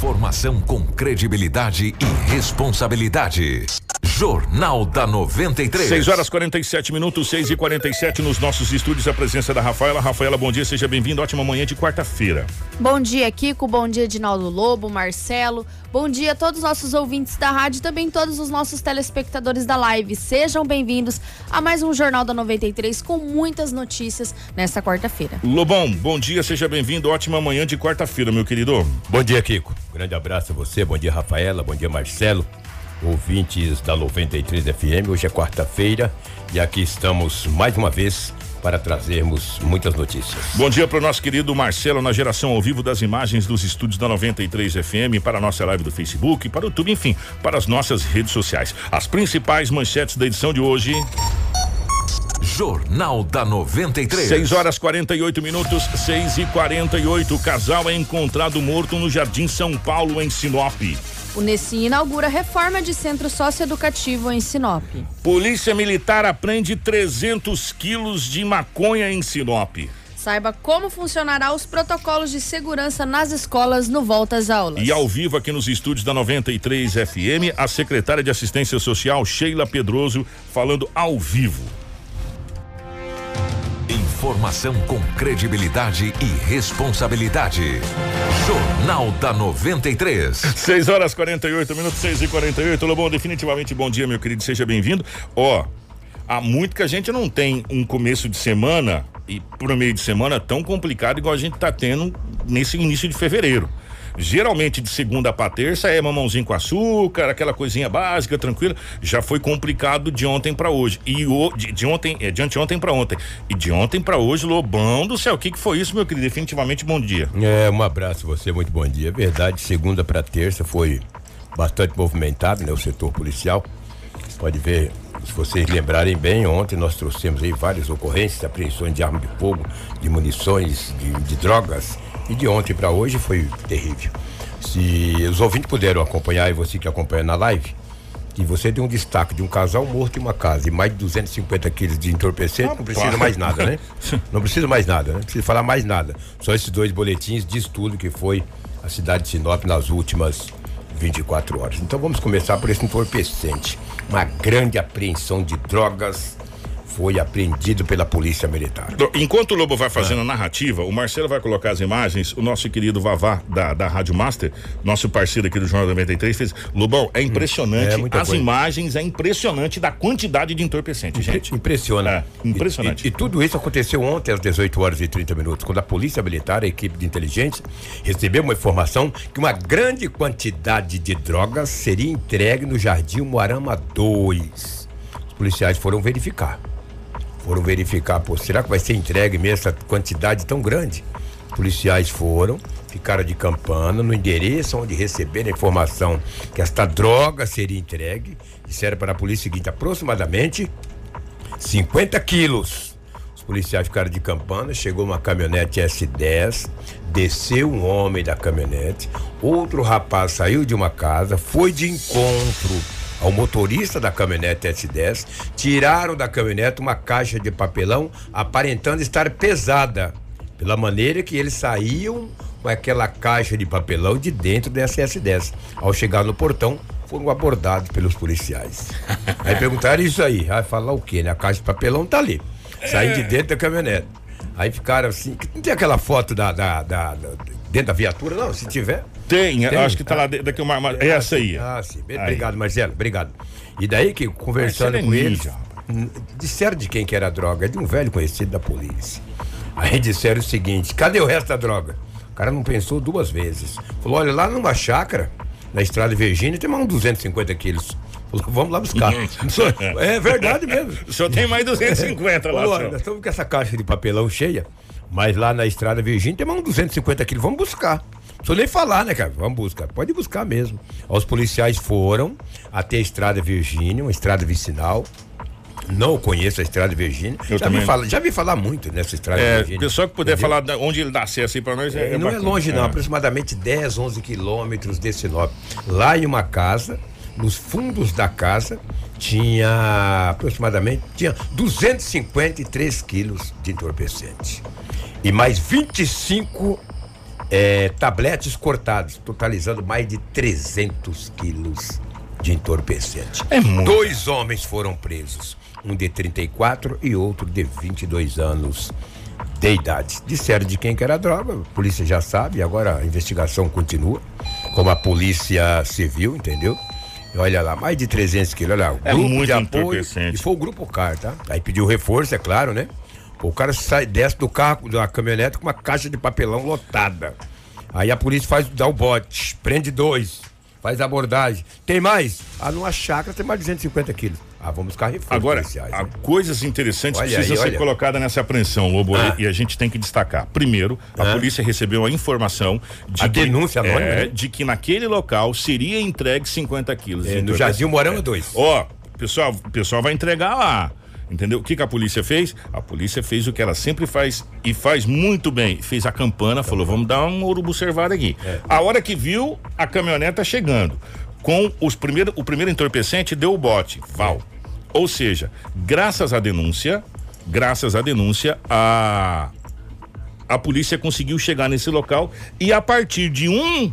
Informação com credibilidade e responsabilidade. Jornal da 93. 6 horas 47 minutos, 6 e 47 nos nossos estúdios. A presença da Rafaela. Rafaela, bom dia, seja bem-vindo. Ótima manhã de quarta-feira. Bom dia, Kiko. Bom dia, Dinaldo Lobo, Marcelo. Bom dia a todos os nossos ouvintes da rádio e também todos os nossos telespectadores da live. Sejam bem-vindos a mais um Jornal da 93 com muitas notícias nesta quarta-feira. Lobão, bom dia, seja bem-vindo. Ótima manhã de quarta-feira, meu querido. Bom dia, Kiko. Grande abraço a você. Bom dia, Rafaela. Bom dia, Marcelo. Ouvintes da 93 FM. Hoje é quarta-feira e aqui estamos mais uma vez para trazermos muitas notícias. Bom dia para o nosso querido Marcelo na geração ao vivo das imagens dos estúdios da 93 FM, para a nossa live do Facebook, para o YouTube, enfim, para as nossas redes sociais. As principais manchetes da edição de hoje. Jornal da 93. 6 horas 48 minutos, 6 e 48. O casal é encontrado morto no Jardim São Paulo, em Sinop. O Nessim inaugura reforma de centro socioeducativo em Sinop. Polícia Militar apreende 300 quilos de maconha em Sinop. Saiba como funcionará os protocolos de segurança nas escolas no Volta às Aulas. E ao vivo aqui nos estúdios da 93 FM, a secretária de Assistência Social, Sheila Pedroso, falando ao vivo. Informação com credibilidade e responsabilidade. Jornal da 93. 6 horas 48 minutos, 6 e 48 Lobão, definitivamente bom dia, meu querido. Seja bem-vindo. Ó, há muito que a gente não tem um começo de semana e pro meio de semana tão complicado igual a gente tá tendo nesse início de fevereiro. Geralmente de segunda para terça é mamãozinho com açúcar, aquela coisinha básica, tranquila. Já foi complicado de ontem para hoje. E o, de, de ontem, é, de anteontem para ontem. E de ontem para hoje, Lobão do céu, o que, que foi isso, meu querido? Definitivamente bom dia. É, um abraço você, muito bom dia. É verdade, segunda para terça foi bastante movimentado, né? O setor policial. Pode ver, se vocês lembrarem bem, ontem nós trouxemos aí várias ocorrências, apreensões de arma de fogo, de munições, de, de drogas. E de ontem para hoje foi terrível. Se os ouvintes puderam acompanhar, e você que acompanha na live, que você deu um destaque de um casal morto em uma casa e mais de 250 quilos de entorpecente, não precisa mais nada, né? Não precisa mais nada, né? Não precisa falar mais nada. Só esses dois boletins diz tudo que foi a cidade de Sinop nas últimas 24 horas. Então vamos começar por esse entorpecente. Uma grande apreensão de drogas foi apreendido pela polícia militar. Enquanto o Lobo vai fazendo a narrativa, o Marcelo vai colocar as imagens, o nosso querido Vavá da, da Rádio Master, nosso parceiro aqui do Jornal 93, fez. Lobão, é impressionante. Hum, é as coisa. imagens, é impressionante da quantidade de entorpecente, gente. Impressiona. É, impressionante. E, e, e, tudo isso aconteceu ontem às 18 horas e 30 minutos, quando a polícia militar, a equipe de inteligência, recebeu uma informação que uma grande quantidade de drogas seria entregue no Jardim Moarama 2. Os policiais foram verificar foram verificar, pô, será que vai ser entregue mesmo essa quantidade tão grande? Policiais foram, ficaram de campana no endereço onde receberam a informação que esta droga seria entregue. Disseram para a polícia seguinte, aproximadamente 50 quilos. Os policiais ficaram de campana, chegou uma caminhonete S10, desceu um homem da caminhonete, outro rapaz saiu de uma casa, foi de encontro ao motorista da caminhonete S10, tiraram da caminhonete uma caixa de papelão aparentando estar pesada, pela maneira que eles saíam com aquela caixa de papelão de dentro dessa S10. Ao chegar no portão, foram abordados pelos policiais. Aí perguntaram isso aí. Vai falar o quê, né? A caixa de papelão tá ali. Saí de dentro da caminhonete. Aí ficaram assim. Não tem aquela foto da, da, da, da dentro da viatura, não? Se tiver. Tem, Tem? acho que tá lá daqui uma. é essa aí. Ah, sim. Obrigado, Marcelo. Obrigado. E daí que conversando é com eles, disseram de quem que era a droga, é de um velho conhecido da polícia. Aí disseram o seguinte: cadê o resto da droga? O cara não pensou duas vezes. Falou: olha, lá numa chácara, na estrada Virgínia, tem mais uns 250 quilos. Vamos lá buscar. é verdade mesmo. O senhor tem mais 250 lá, Falou, Nós estamos com essa caixa de papelão cheia, mas lá na estrada Virgínia tem mais uns 250 quilos. Vamos buscar. Não nem falar, né, cara? Vamos buscar. Pode buscar mesmo. Os policiais foram até a Estrada Virgínia, uma estrada vicinal. Não conheço a Estrada Virgínia. Eu já, também. Vi falar, já vi falar muito nessa Estrada é, Virgínia. Pessoal que puder Entendeu? falar onde ele dá acesso aí pra nós é, é Não é bacana. é longe, não. É. Aproximadamente 10, 11 quilômetros de Sinop. Lá em uma casa, nos fundos da casa, tinha aproximadamente tinha 253 quilos de entorpecente. E mais 25 é, tabletes cortados, totalizando mais de 300 quilos de entorpecente. É muito. Dois homens foram presos, um de 34 e outro de 22 anos de idade. Disseram de quem que era a droga, a polícia já sabe, agora a investigação continua, como a polícia civil, entendeu? Olha lá, mais de 300 quilos, olha lá, o É grupo muito de apoio, e foi o grupo CAR, tá? Aí pediu reforço, é claro, né? O cara sai, desce do carro, da caminhonete com uma caixa de papelão lotada. Aí a polícia faz, dá o bote, prende dois, faz a abordagem. Tem mais? Ah, numa chácara tem mais de 250 quilos. Ah, vamos buscar reforço Agora, policiais. né? coisas interessantes Olha precisam aí, ser colocadas nessa apreensão, Lobo, Ah. e a gente tem que destacar. Primeiro, a Ah. polícia recebeu a informação de A que, denúncia anônima, é, né? de que naquele local seria entregue 50 quilos. É, no. Jardim Morama 2. Ó, pessoal, o pessoal vai entregar lá. Entendeu? O que, que a polícia fez? A polícia fez o que ela sempre faz e faz muito bem. Fez a campana, falou: vamos dar um urubu servado aqui. É. A hora que viu, a caminhoneta chegando. Com os primeiro, o primeiro entorpecente, deu o bote. Val. Ou seja, graças à denúncia, graças à denúncia, a, a polícia conseguiu chegar nesse local e a partir de um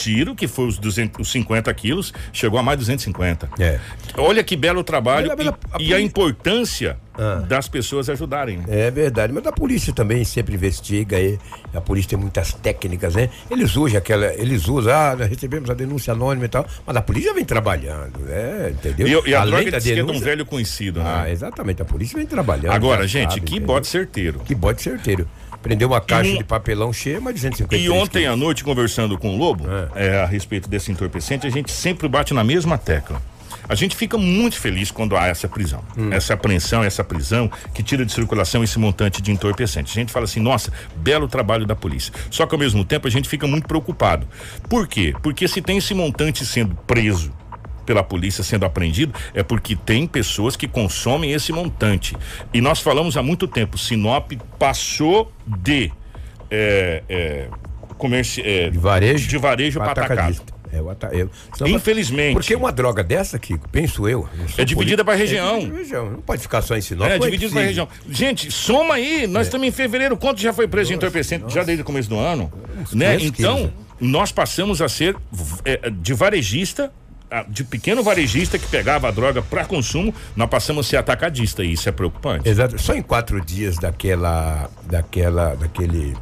tiro, que foi os, 200, os 50 quilos, chegou a mais de 250. É. Olha que belo trabalho olha, a e, e a importância Ah. das pessoas ajudarem. né? É verdade, mas a polícia também sempre investiga aí. A polícia tem muitas técnicas, né? Eles usam aquela, eles usam, ah, recebemos a denúncia anônima e tal, mas a polícia vem trabalhando, é, entendeu? E, e a Além droga da é de um denúncia- velho conhecido, Ah, né? exatamente, a polícia vem trabalhando. Agora, gente, sabe, que entendeu? bote certeiro. Que bote certeiro. Prendeu uma caixa um- de papelão cheia, mas 250 E ontem à noite, conversando com o Lobo, é, a respeito desse entorpecente, a gente sempre bate na mesma tecla. A gente fica muito feliz quando há essa prisão, Hum. essa apreensão, essa prisão que tira de circulação esse montante de entorpecente. A gente fala assim, nossa, belo trabalho da polícia. Só que ao mesmo tempo a gente fica muito preocupado. Por quê? Porque se tem esse montante sendo preso pela polícia sendo apreendido é porque tem pessoas que consomem esse montante. E nós falamos há muito tempo, Sinop passou de é, é, comércio é, De varejo? de varejo para atacado. É, o ata- eu- senão- Infelizmente. Porque uma droga dessa, Kiko, penso eu. É dividida pra região. É dividida região. Não pode ficar só em Sinop. É, dividido pela possível. região. Gente, soma aí. Nós estamos em fevereiro. Quanto já foi preso de entorpecente? Já desde o começo do ano? Né? 500 Então, nós passamos a ser é, de varejista, de pequeno varejista que pegava a droga para consumo, nós passamos a ser atacadista. E isso é preocupante. Exato. Só em quatro dias daquela. daquela. daquele.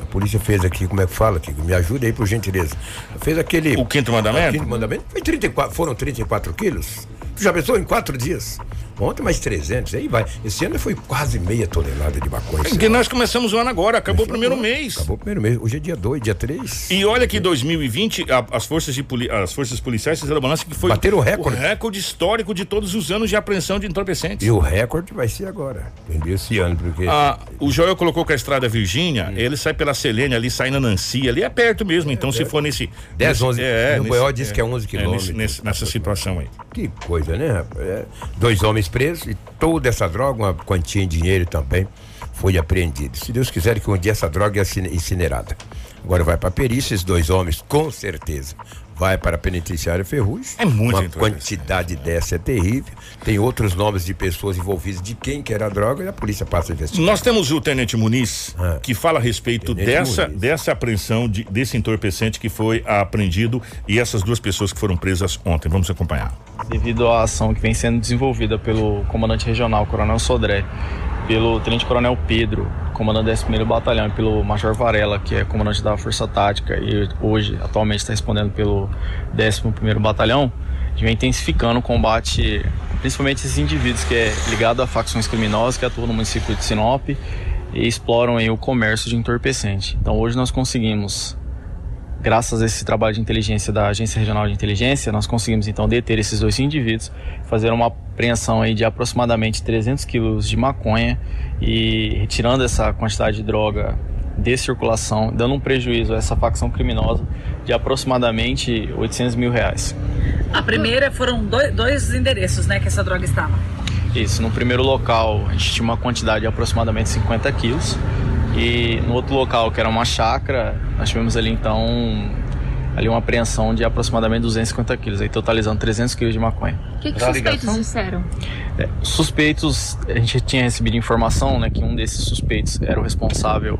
A polícia fez aqui, como é que fala, Kiko? Me ajuda aí, por gentileza. Fez aquele. O quinto mandamento? O quinto mandamento? Foi 34, foram 34 quilos? Tu já pensou em quatro dias? Ontem mais 300, aí vai. Esse ano foi quase meia tonelada de maconha. Porque nós começamos o ano agora, acabou o primeiro mês. Acabou o primeiro mês. Hoje é dia 2, dia 3. E olha que 2020 a- as forças de poli- as forças policiais fizeram balança que foi Bateram o recorde. recorde histórico de todos os anos de apreensão de entorpecentes. E o recorde vai ser agora. Entendeu? Esse ano, porque. Ah, o Joel colocou que a estrada Virgínia, ele sai pela Selene ali, sai na Nancy, ali é perto mesmo. Então, se for nesse. 10, nesse- 11. É, no nesse- BO diz que é 11 nesse- quilômetros. nesse- nessa situação aí. Que coisa, né, rapaz? É, Dois homens presos e toda essa droga, uma quantia em dinheiro também, foi apreendida. Se Deus quiser que um dia essa droga é incine- incinerada. Agora vai para a perícia, esses dois homens, com certeza. Vai para a penitenciária Ferrugem. É muito Uma quantidade dessa é terrível. Tem outros nomes de pessoas envolvidas de quem que era a droga e a polícia passa a investigar. Nós temos o Tenente Muniz, Ah. que fala a respeito Tenente dessa, Muniz. dessa apreensão de- desse entorpecente que foi apreendido e essas duas pessoas que foram presas ontem. Vamos acompanhar. devido à ação que vem sendo desenvolvida pelo comandante regional, Coronel Sodré, pelo Tenente Coronel Pedro, comandante do 11º Batalhão, e pelo Major Varela, que é comandante da Força Tática e hoje, atualmente, está respondendo pelo 11º Batalhão, a gente vem intensificando o combate, principalmente esses indivíduos que é ligado a facções criminosas que atuam no município de Sinop e exploram aí o comércio de entorpecente. Então hoje nós conseguimos graças a esse trabalho de inteligência da Agência Regional de Inteligência, nós conseguimos então deter esses dois indivíduos, fazer uma apreensão aí de aproximadamente 300 quilos de maconha e retirando essa quantidade de droga de circulação, dando um prejuízo a essa facção criminosa de aproximadamente 800 mil reais. A primeira foram dois, dois endereços, né, que essa droga estava. Isso, no primeiro local a gente tinha uma quantidade de aproximadamente 50 quilos e no outro local, que era uma chácara, nós tivemos ali então ali uma apreensão de aproximadamente 250 quilos, aí totalizando 300 quilos de maconha. O que, que suspeitos disseram? É, suspeitos, a gente tinha recebido informação né, que um desses suspeitos era o responsável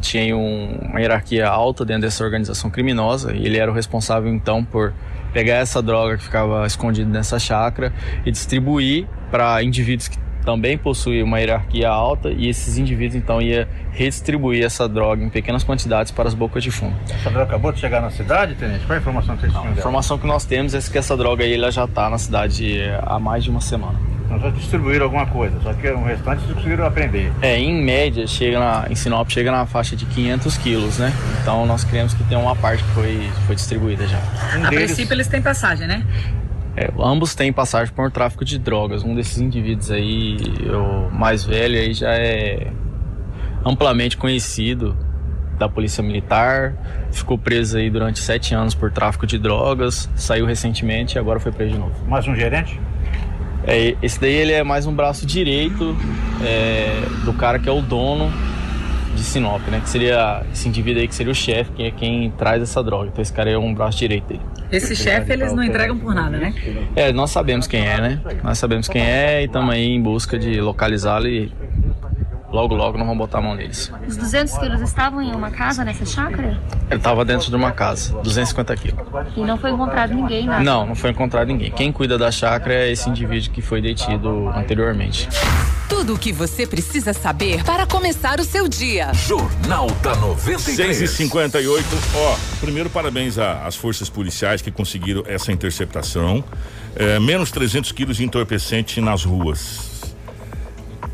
tinha um, uma hierarquia alta dentro dessa organização criminosa e ele era o responsável então por pegar essa droga que ficava escondida nessa chácara e distribuir para indivíduos que também possuíam uma hierarquia alta e esses indivíduos então ia redistribuir essa droga em pequenas quantidades para as bocas de fumo. Essa droga acabou de chegar na cidade, tenente? Qual é a informação que vocês tinham A informação que nós temos é que essa droga aí ela já está na cidade há mais de uma semana. Nós já distribuíram alguma coisa, só que o restante vocês conseguiram aprender. É, em média, chega na, em Sinop chega na faixa de 500 quilos, né? Então nós cremos que tem uma parte que foi, foi distribuída já. Um A deles, princípio eles têm passagem, né? É, ambos têm passagem por tráfico de drogas. Um desses indivíduos aí, o mais velho, aí já é amplamente conhecido da polícia militar. Ficou preso aí durante sete anos por tráfico de drogas. Saiu recentemente e agora foi preso de novo. mais um gerente, É, esse daí ele é mais um braço direito é, do cara que é o dono de Sinop, né? Que seria esse indivíduo aí que seria o chefe, que é quem traz essa droga. Então esse cara é um braço direito dele. Esse chefe eles não entregam por nada, né? É, nós sabemos quem é, né? Nós sabemos quem é e estamos aí em busca de localizá-lo e logo logo nós vamos botar a mão neles. Os 200 quilos estavam em uma casa nessa chácara Ele estava dentro de uma casa, 250 quilos. e não foi encontrado ninguém, nada. Não, não foi encontrado ninguém. Quem cuida da chácara é esse indivíduo que foi detido anteriormente. Tudo o que você precisa saber para começar o seu dia. Jornal da 93. 6 e 58 Ó, primeiro parabéns às forças policiais que conseguiram essa interceptação. É, menos 300 quilos de entorpecente nas ruas.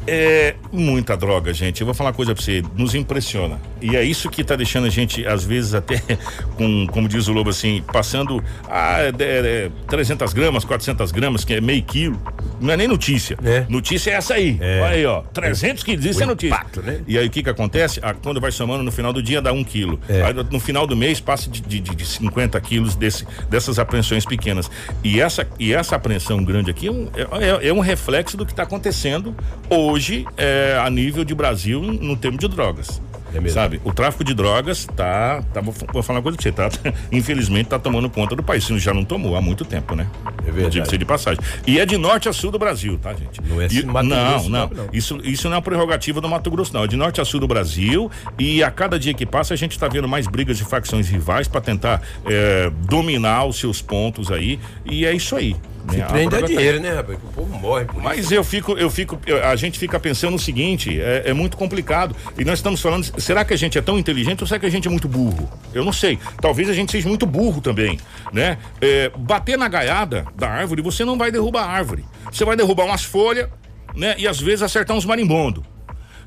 É muita droga, gente. Eu vou falar uma coisa pra você, nos impressiona. E é isso que tá deixando a gente, às vezes, até com, como diz o Lobo, assim, passando a é, é, 300 gramas, 400 gramas, que é meio quilo. Não é nem notícia. É. Notícia é essa aí. É. Olha aí, ó. 300 quilos, isso O é notícia. impacto, né? E aí o que que acontece? Ah, quando vai somando no final do dia dá um quilo. É. Aí no final do mês passa de, de, de 50 quilos desse, dessas apreensões pequenas. E essa, e essa apreensão grande aqui é um, é, é um reflexo do que está acontecendo hoje é, a nível de Brasil no termo de drogas. É. Sabe? O tráfico de drogas tá. tá vou, falar uma coisa pra você, tá? Infelizmente tá tomando conta do país. Se já não tomou há muito tempo, né? É verdade. Diga-se de passagem. E é de norte a sul do Brasil, tá, gente? Não é E- Mato não, Grosso, não, não. Isso, isso não é uma prerrogativa do Mato Grosso, não. É de norte a sul do Brasil. E a cada dia que passa, a gente está vendo mais brigas de facções rivais para tentar eh, dominar os seus pontos aí. E é isso aí. Se né? Prende a droga tá- dinheiro, né, rapaz? O povo morre por isso. mas eu fico, eu fico, eu- a gente fica pensando o seguinte, é, é muito complicado. E nós estamos falando, será que a gente é tão inteligente ou será que a gente é muito burro? Eu não sei. Talvez a gente seja muito burro também, né? É, bater na gaiada da árvore, você não vai derrubar a árvore. Você vai derrubar umas folhas, né? E às vezes acertar uns marimbondos.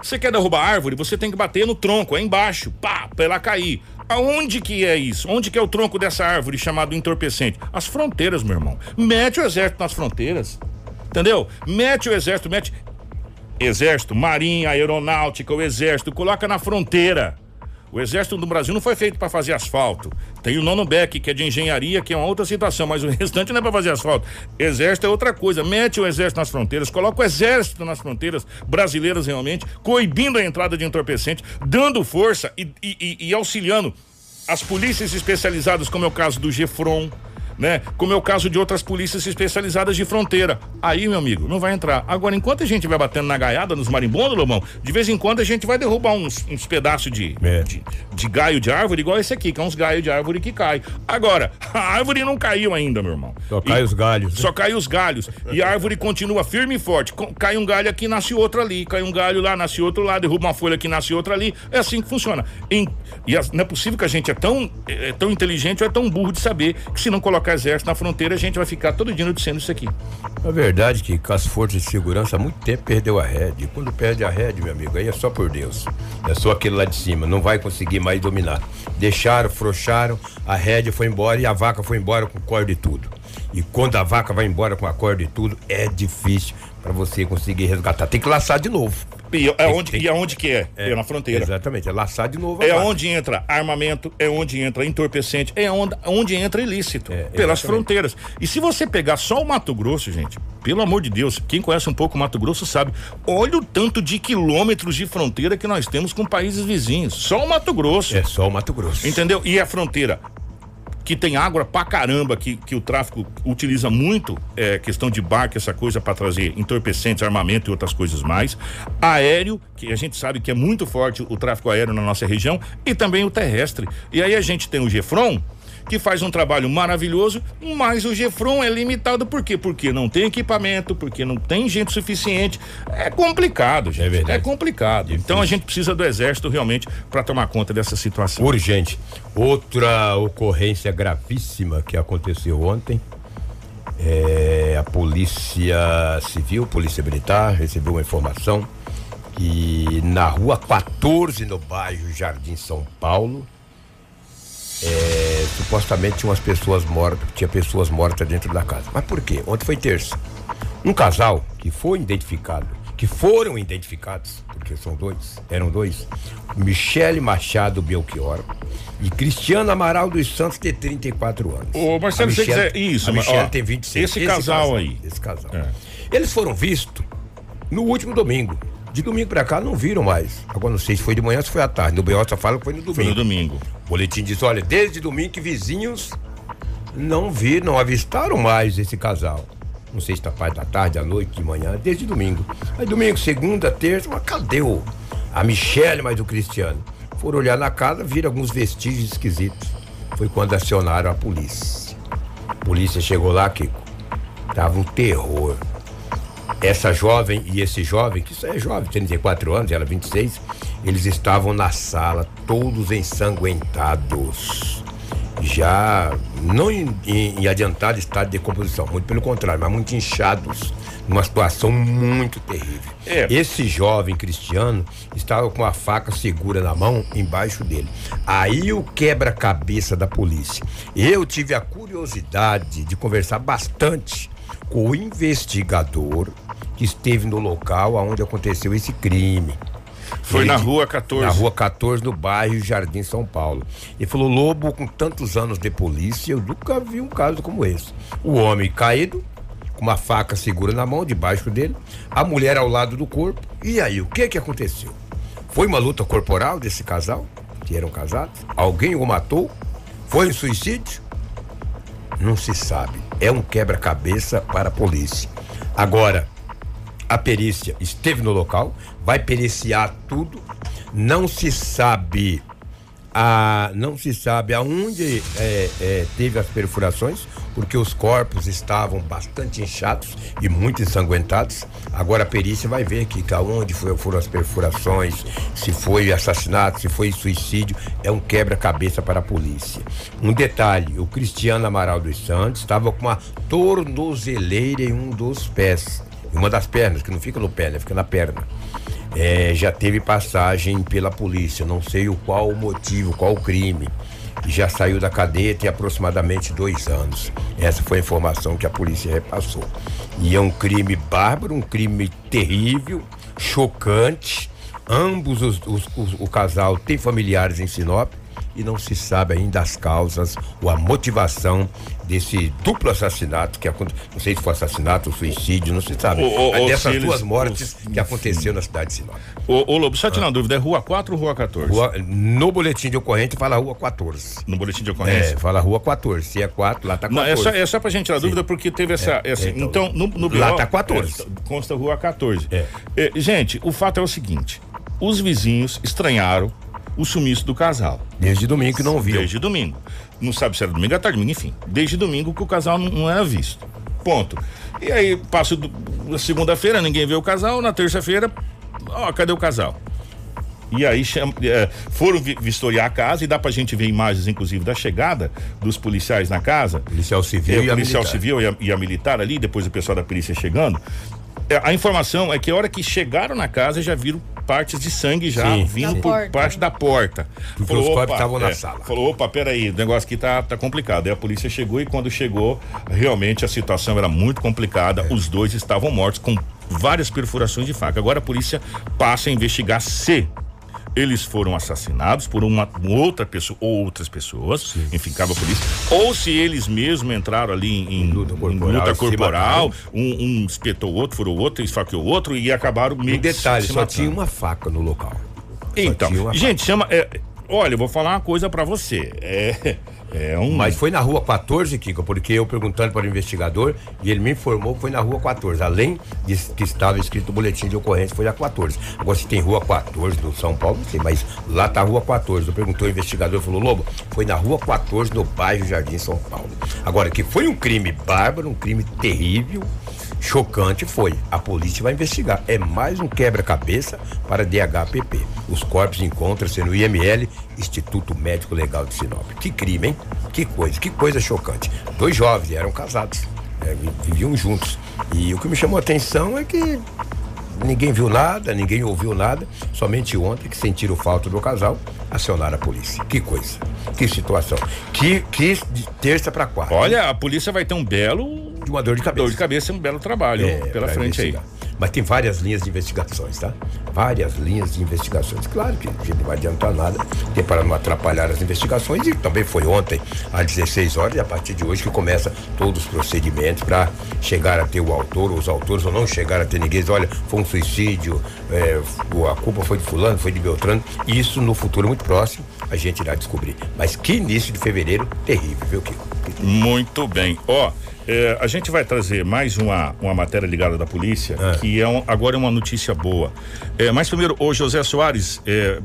Você quer derrubar a árvore, você tem que bater no tronco, é embaixo, pá, pra ela cair. Aonde que é isso? Onde que é o tronco dessa árvore chamado entorpecente? As fronteiras, meu irmão. Mete o exército nas fronteiras. Entendeu? Mete o exército, mete exército, marinha, aeronáutica, o exército, coloca na fronteira. O exército do Brasil não foi feito para fazer asfalto. Tem o nono Beck, que é de engenharia, que é uma outra situação, mas o restante não é para fazer asfalto. Exército é outra coisa. Mete o exército nas fronteiras, coloca o exército nas fronteiras brasileiras realmente, coibindo a entrada de entorpecente, dando força e, e- e- e auxiliando as polícias especializadas, como é o caso do Gefron, né? Como é o caso de outras polícias especializadas de fronteira. Aí, meu amigo, não vai entrar. Agora, enquanto a gente vai batendo na gaiada, nos marimbondos, Lobão, de vez em quando a gente vai derrubar uns, uns pedaços de, É. de, de gaio de árvore, igual esse aqui, que é uns galhos de árvore que cai. Agora, a árvore não caiu ainda, meu irmão. Só cai os galhos, né? Só cai os galhos. E a árvore continua firme e forte. Cai um galho aqui, nasce outro ali. Cai um galho lá, nasce outro lá. Derruba uma folha aqui, nasce outra ali. É assim que funciona. Em- e as- não é possível que a gente é tão, é, tão inteligente ou é tão burro de saber que se não colocar exército na fronteira, a gente vai ficar todo dia noticiando isso aqui. A verdade é que com as forças de segurança há muito tempo perdeu a rede. Quando perde a rede, meu amigo, aí é só por Deus. É só aquele lá de cima, não vai conseguir mais dominar. Deixaram, frouxaram, a rédea foi embora e a vaca foi embora com corda e tudo. E quando a vaca vai embora com a corda e tudo, é difícil para você conseguir resgatar. Tem que laçar de novo. E, é Tem- onde, tem- e aonde que é? É, na fronteira. Exatamente, é laçar de novo. É vaca. onde entra armamento, é onde entra entorpecente, é onde, onde entra ilícito, É, pelas fronteiras. E se você pegar só o Mato Grosso, gente, pelo amor de Deus, quem conhece um pouco o Mato Grosso sabe, olha o tanto de quilômetros de fronteira que nós temos com países vizinhos. Só o Mato Grosso. É só o Mato Grosso. Entendeu? E a fronteira que tem água pra caramba, que, que o tráfico utiliza muito, é, questão de barco, essa coisa para trazer entorpecentes, armamento e outras coisas mais. Aéreo, que a gente sabe que é muito forte o tráfico aéreo na nossa região, e também o terrestre. E aí a gente tem o Gefron, que faz um trabalho maravilhoso, mas o Gefron é limitado por quê? Porque não tem equipamento, porque não tem gente suficiente. É complicado, gente. É, verdade. complicado. Então a gente precisa do exército realmente para tomar conta dessa situação. Urgente. Outra ocorrência gravíssima que aconteceu ontem. É, a polícia civil, polícia militar, recebeu uma informação que na rua 14, no bairro Jardim São Paulo, é, supostamente tinha umas pessoas mortas, tinha pessoas mortas dentro da casa. Mas por quê? Ontem foi terça. Um casal que foi identificado, que foram identificados, porque são dois, eram dois, Michele Machado Belchior e Cristiano Amaral dos Santos, de 34 anos. Ô, Marcelo, se você Michele- quiser. Isso, Michele ó, tem 26. Esse, casal, aí. Esse casal. É. Eles foram vistos no último domingo. De domingo pra cá não viram mais. Agora não sei se foi de manhã ou se foi à tarde. No BO só fala que foi no domingo. Foi no domingo. O boletim diz: olha, desde domingo que vizinhos não viram, não avistaram mais esse casal. Não sei se tá parte da tarde, à noite, de manhã, desde domingo. Aí domingo, segunda, terça, mas cadê o, a Michelle mais o Cristiano? Foram olhar na casa, viram alguns vestígios esquisitos. Foi quando acionaram a polícia. A polícia chegou lá, Kiko. Tava um terror. Essa jovem e esse jovem, que isso é jovem, 34 anos, ela 26, eles estavam na sala, todos ensanguentados. Já não em, em- em adiantado estado de decomposição, muito pelo contrário, mas muito inchados, numa situação muito terrível. É. Esse jovem cristiano estava com a faca segura na mão embaixo dele. Aí o quebra-cabeça da polícia. Eu tive a curiosidade de conversar bastante com o investigador que esteve no local onde aconteceu esse crime. Foi Ele na rua 14. Na rua 14, no bairro Jardim São Paulo. Ele falou: Lobo, com tantos anos de polícia, eu nunca vi um caso como esse. O homem caído, com uma faca segura na mão, debaixo dele, a mulher ao lado do corpo. E aí, o que que aconteceu? Foi uma luta corporal desse casal, que eram casados? Alguém o matou? Foi um suicídio? Não se sabe. É um quebra-cabeça para a polícia. Agora, a perícia esteve no local, vai periciar tudo. Não se sabe a, não se sabe aonde é, é, teve as perfurações, porque os corpos estavam bastante inchados e muito ensanguentados. Agora a perícia vai ver que aonde foram as perfurações, se foi assassinato, se foi suicídio, é um quebra-cabeça para a polícia. Um detalhe: o Cristiano Amaral dos Santos estava com uma tornozeleira em um dos pés, uma das pernas, que não fica no pé, né? Fica na perna. É, já teve passagem pela polícia, não sei o qual o motivo, qual o crime. Já saiu da cadeia tem aproximadamente dois anos. Essa foi a informação que a polícia repassou. E é um crime bárbaro, um crime terrível, chocante. Ambos os, os- os- o casal tem familiares em Sinop e não se sabe ainda as causas ou a motivação desse duplo assassinato que aconteceu. Não sei se foi assassinato ou suicídio, não se sabe. Mas ou dessas eles- duas mortes que aconteceu na cidade de Sinop. Ô, ô Lobo, só tirar uma dúvida, é rua 4 ou rua 14? Rua- no boletim de ocorrência fala rua 14. No boletim de ocorrência? É, fala rua 14. Se é 4, lá tá 14. Não, é só, é só pra gente tirar dúvida, porque teve essa. É, essa- é, então, então, no, no lá BO, tá 14. é, consta rua 14. É. É, gente, o fato é o seguinte: os vizinhos estranharam o sumiço do casal. Desde domingo que não viu. Desde domingo. Não sabe se era domingo à tarde, enfim. Desde domingo que o casal não, não era visto. Ponto. E aí, passa na segunda-feira, ninguém vê o casal, na terça-feira, ó, cadê o casal? E aí chama- é, foram vi- vistoriar a casa e dá pra gente ver imagens, inclusive, da chegada dos policiais na casa. Policial civil É, e a policial civil e a, e a militar ali, depois o pessoal da polícia chegando. É, A informação é que a hora que chegaram na casa já viram partes de sangue já Sim, vindo Da por porta. parte da porta. Porque os corpos estavam na sala. Falou, opa, peraí, o negócio aqui tá, tá complicado. Aí a polícia chegou e quando chegou, realmente a situação era muito complicada. É. Os dois estavam mortos com várias perfurações de faca. Agora a polícia passa a investigar se eles foram assassinados por uma outra pessoa ou outras pessoas, enfim, cabe a polícia, ou se eles mesmos entraram ali em, em luta corporal, em luta corporal, um, um espetou o outro, furou o outro, esfaqueou o outro e acabaram meio Um detalhe, só matando. tinha uma faca no local. Então, gente, chama. é, Olha, eu vou falar uma coisa pra você. É, é um. Mas foi na rua 14, Kiko, porque eu perguntando para o investigador e ele me informou que foi na rua 14. Além de que estava escrito o boletim de ocorrência, foi a 14. Agora, se tem rua 14 no São Paulo, não sei, mas lá tá a rua 14. Eu perguntou o investigador, falou: Lobo, foi na rua 14, no bairro Jardim São Paulo. Agora, que foi um crime bárbaro, um crime terrível. Chocante foi. A polícia vai investigar. É mais um quebra-cabeça para DHPP. Os corpos encontram-se no IML, Instituto Médico Legal de Sinop. Que crime, hein? Que coisa, que coisa chocante. Dois jovens eram casados, é, viviam juntos. E o que me chamou a atenção é que ninguém viu nada, ninguém ouviu nada. Somente ontem que sentiram falta do casal, acionaram a polícia. Que coisa, que situação. Que, que de terça para quarta. Olha, a polícia vai ter um belo. De uma dor de cabeça. Dor de cabeça e um belo trabalho É, pela frente aí. investigar. Mas tem várias linhas de investigações, tá? Várias linhas de investigações. Claro que a gente não vai adiantar nada, que é para não atrapalhar as investigações. E também foi ontem, às 16 horas, e a partir de hoje que começa todos os procedimentos para chegar a ter o autor, ou os autores, ou não chegar a ter ninguém. Diz, Olha, foi um suicídio, é, a culpa foi de fulano, foi de Beltrano. Isso no futuro muito próximo a gente irá descobrir. Mas que início de fevereiro terrível, viu, Kiko? Muito bem. Ó, é, a gente vai trazer mais uma, uma matéria ligada da polícia, que é um- agora é uma notícia boa. É, mas primeiro, ô José Soares, é,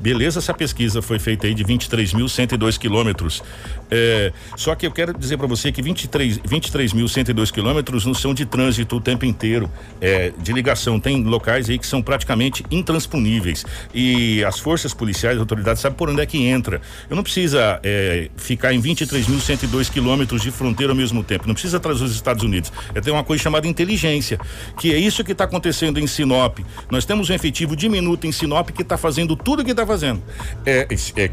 beleza essa pesquisa foi feita aí de 23.102 quilômetros. É, só que eu quero dizer para você que 23 23.102 quilômetros não são de trânsito o tempo inteiro, é, de ligação. Tem locais aí que são praticamente intransponíveis. E as forças policiais, as autoridades, sabem por onde é que entra. Eu não precisa é, ficar em 23.102 quilômetros de fronteira ao mesmo tempo. Não precisa trazer os Estados Unidos. É ter uma coisa chamada inteligência, que é isso que está acontecendo em Sinop. Nós temos um efetivo diminuto em Sinop que está fazendo tudo que está fazendo. É, é,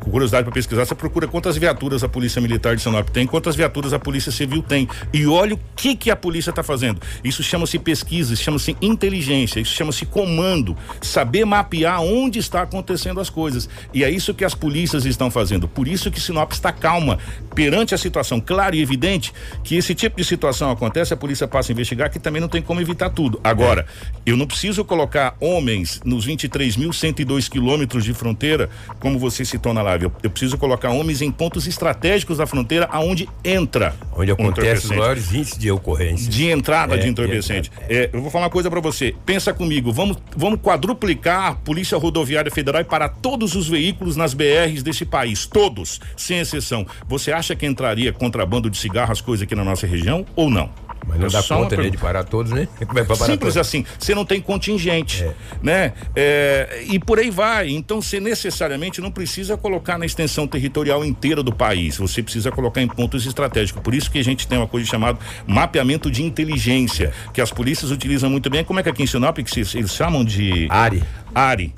curiosidade para pesquisar, você procura quantas viaturas a Polícia Militar de Sinop tem, quantas viaturas a Polícia Civil tem. E olha o que que a polícia está fazendo. Isso chama-se pesquisa, isso chama-se inteligência, isso chama-se comando, saber mapear onde está acontecendo as coisas. E é isso que as polícias estão fazendo. Por isso que Sinop está calma perante a situação clara e evidente que esse tipo de situação acontece, a polícia passa a investigar que também não tem como evitar tudo. Agora, eu não preciso colocar homens nos 23.102 quilômetros de fronteira, como você citou na live. Eu, eu preciso colocar homens em pontos estratégicos da fronteira aonde entra Onde acontece os maiores índices de ocorrência. de entrada É, de entorpecente. É, eu vou falar uma coisa pra você. Pensa comigo, vamos, vamos quadruplicar a Polícia Rodoviária Federal e para todos os veículos nas BRs desse país, todos, sem exceção. Você acha que entraria contrabando de cigarro, as coisas aqui na nossa região ou não? Mas não É dá conta né, de parar todos, né? É Simples todos? assim, você não tem contingente, né? É, e por aí vai. Então, você necessariamente não precisa colocar na extensão territorial inteira do país. Você precisa colocar em pontos estratégicos. Por isso que a gente tem uma coisa chamada mapeamento de inteligência, que as polícias utilizam muito bem. Como é que aqui em Sinop que se- eles chamam de Ari. ARI.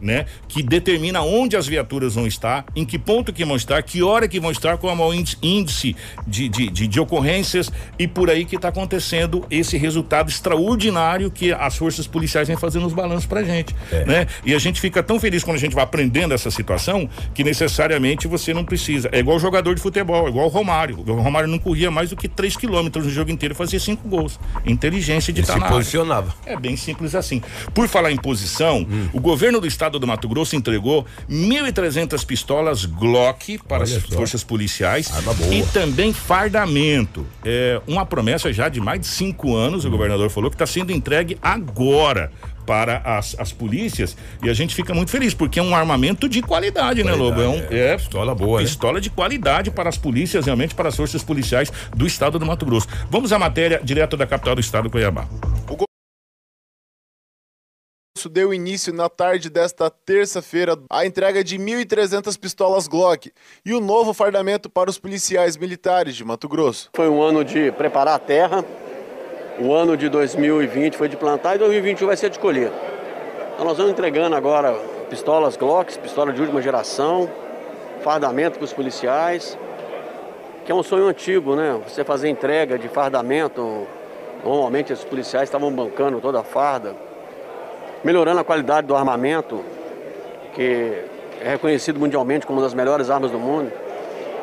Né? Que determina onde as viaturas vão estar, em que ponto que vão estar, que hora que vão estar, qual é o maior índice, de, de, de, de ocorrências e por aí que está acontecendo esse resultado extraordinário que as forças policiais vêm fazendo os balanços pra gente, né? E a gente fica tão feliz quando a gente vai aprendendo essa situação que necessariamente você não precisa. É igual jogador de futebol, é igual o Romário. O Romário não corria mais do que 3 quilômetros no jogo inteiro e fazia cinco gols. Inteligência de Ele estar se posicionava. É bem simples assim. Por falar em posição, o governo do estado do Mato Grosso entregou 1.300 pistolas Glock para Olha as só. forças policiais e também fardamento. É uma promessa já de mais de cinco anos, o governador falou que está sendo entregue agora para as, as polícias e a gente fica muito feliz porque é um armamento de qualidade, né, Lobo? É, um, Qualidade, é Pistola boa, né? pistola de qualidade para as polícias, realmente para as forças policiais do estado do Mato Grosso. Vamos à matéria direto da capital do estado, Cuiabá. Deu início na tarde desta terça-feira a entrega de 1.300 pistolas Glock e o novo fardamento para os policiais militares de Mato Grosso. Foi um ano de preparar a terra, o ano de 2020 foi de plantar e 2021 vai ser de colher. Então nós vamos entregando agora pistolas Glocks, pistola de última geração, fardamento para os policiais, que é um sonho antigo, né? Você fazer entrega de fardamento, normalmente os policiais estavam bancando toda a farda, melhorando a qualidade do armamento, que é reconhecido mundialmente como uma das melhores armas do mundo.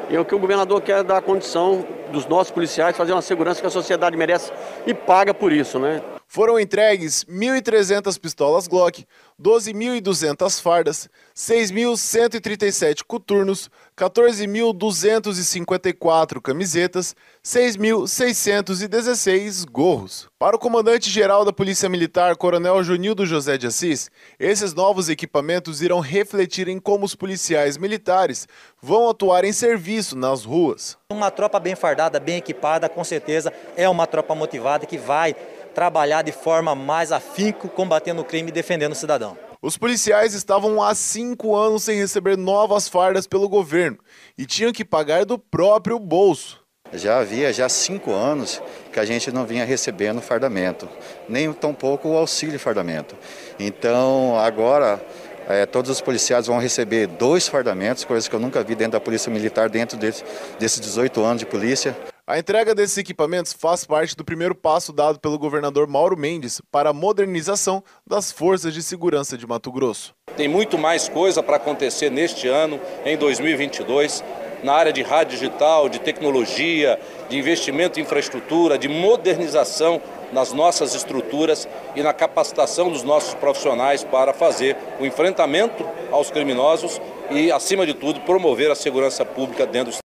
E é o que o governador quer dar a condição dos nossos policiais fazer uma segurança que a sociedade merece e paga por isso, né? Foram entregues 1.300 pistolas Glock, 12.200 fardas, 6.137 coturnos, 14.254 camisetas, 6.616 gorros. Para o comandante-geral da Polícia Militar, Coronel Junildo José de Assis, esses novos equipamentos irão refletir em como os policiais militares vão atuar em serviço nas ruas. Uma tropa bem fardada, bem equipada, com certeza é uma tropa motivada que vai trabalhar de forma mais afinco, combatendo o crime e defendendo o cidadão. Os policiais estavam há cinco anos sem receber novas fardas pelo governo e tinham que pagar do próprio bolso. Já havia já cinco anos que a gente não vinha recebendo fardamento, nem tampouco o auxílio fardamento. Então agora é, todos os policiais vão receber dois fardamentos, coisa que eu nunca vi dentro da Polícia Militar, dentro desse, desses 18 anos de polícia. A entrega desses equipamentos faz parte do primeiro passo dado pelo governador Mauro Mendes para a modernização das forças de segurança de Mato Grosso. Tem muito mais coisa para acontecer neste ano, em 2022, na área de rádio digital, de tecnologia, de investimento em infraestrutura, de modernização nas nossas estruturas e na capacitação dos nossos profissionais para fazer o enfrentamento aos criminosos e, acima de tudo, promover a segurança pública dentro do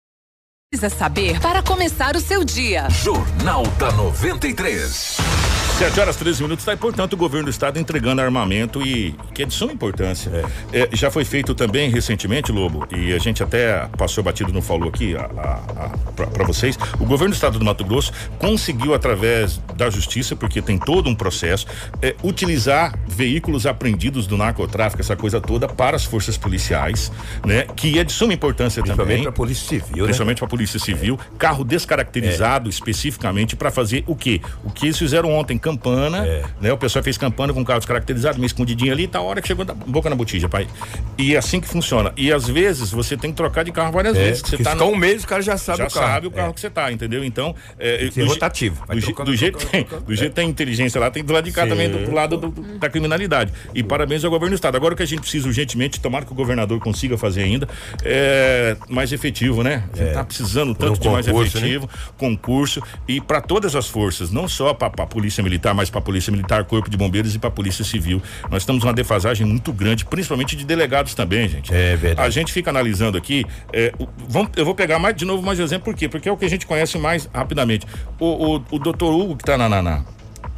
Precisa saber para começar o seu dia. Jornal da 93. 7 horas 13 minutos, está e portanto o governo do estado entregando armamento e que é de suma importância. É. É, já foi feito também recentemente, Lobo, e a gente até passou batido, não falou aqui para vocês. O governo do estado do Mato Grosso conseguiu, através da justiça, porque tem todo um processo, é, utilizar veículos apreendidos do narcotráfico, essa coisa toda, para as forças policiais, né? Que é de suma importância Principalmente também. para a Polícia Civil. Principalmente para a Polícia Civil. Carro descaracterizado especificamente para fazer o quê? O que eles fizeram ontem, campana, né? O pessoal fez campana com carro descaracterizado, meio escondidinho ali, tá a hora que chegou da boca na botija, pai. E é assim que funciona. E às vezes você tem que trocar de carro várias É, vezes. que Você tá no- um mês, o cara já sabe já o carro. sabe o carro É. que você tá, entendeu? Então, é, do rotativo. Do, trocando, do jeito trocando, que tem, do jeito tem inteligência lá, tem do lado de cá Sim. também, do, do lado do- da criminalidade. E parabéns ao governo do estado. Agora o que a gente precisa urgentemente, tomara que o governador consiga fazer ainda, é mais efetivo, né? A gente tá precisando tanto um de mais concurso, né? efetivo, concurso e para todas as forças, não só para a polícia militar, mas para a polícia militar, corpo de bombeiros e para a polícia civil. Nós estamos uma defasagem muito grande, principalmente de delegados também, gente. É verdade. A gente fica analisando aqui, é, vamos- eu vou pegar mais de novo mais exemplo, por quê? Porque é o que a gente conhece mais rapidamente. O, o, o doutor Hugo que está na, na, na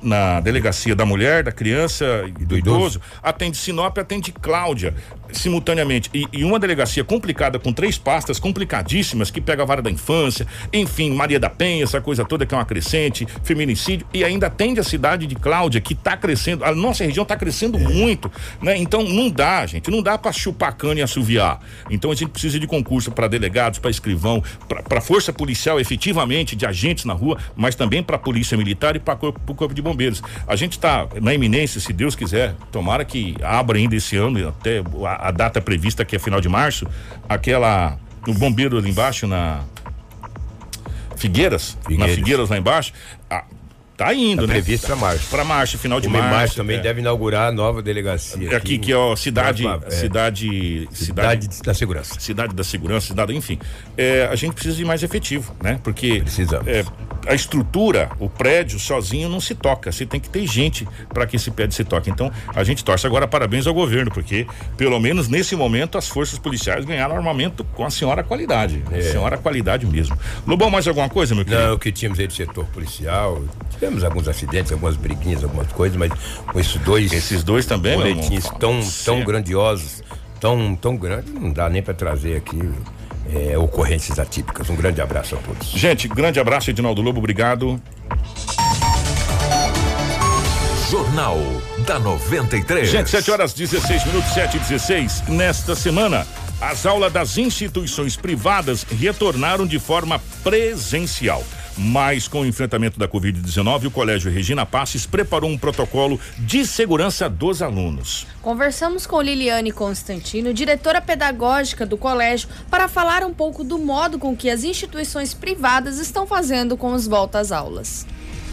na delegacia da mulher, da criança e do idoso, atende Sinop, atende Cláudia simultaneamente. E, e uma delegacia complicada com três pastas complicadíssimas que pega a vara da infância, enfim, Maria da Penha, essa coisa toda que é uma crescente, feminicídio e ainda atende a cidade de Cláudia que está crescendo, a nossa região está crescendo muito, né? Então não dá, gente, não dá para chupar cana e assoviar. Então a gente precisa de concurso para delegados, para escrivão, para força policial efetivamente de agentes na rua, mas também para polícia militar e para o corpo de bombeiros. A gente está na iminência, se Deus quiser, tomara que abra ainda esse ano, até a, a data prevista que é final de março, aquela o bombeiro ali embaixo na Figueiras, na Figueiras. Figueiras lá embaixo, ah, tá indo, Tá né? previsto pra março. Para março, final de O Memar março. também é. deve inaugurar a nova delegacia. Aqui, que é ó, cidade, É. cidade, Cidade da segurança. Cidade da segurança, cidade, enfim. É, a gente precisa de mais efetivo, né? Porque é, a estrutura, o prédio sozinho não se toca. Você tem que ter gente para que esse prédio se toque. Então, a gente torce agora parabéns ao governo, porque pelo menos nesse momento as forças policiais ganharam armamento com a senhora qualidade, a senhora qualidade mesmo. Lobão, mais alguma coisa, meu querido? É. Não, o que tínhamos aí do setor policial, tivemos alguns acidentes, algumas briguinhas, algumas coisas, mas com esses dois. Esses dois também, boletins tão, tão grandiosos, tão, tão grandes, não dá nem para trazer aqui é, ocorrências atípicas. Um grande abraço a todos. Gente, grande abraço, Edinaldo Lobo, obrigado. Jornal da 93. Gente, 7 horas 16 minutos, 7 e 16. Nesta semana, as aulas das instituições privadas retornaram de forma presencial. Mas com o enfrentamento da Covid-19, o Colégio Regina Passes preparou um protocolo de segurança dos alunos. Conversamos com Liliane Constantino, diretora pedagógica do colégio, para falar um pouco do modo com que as instituições privadas estão fazendo com os voltas aulas.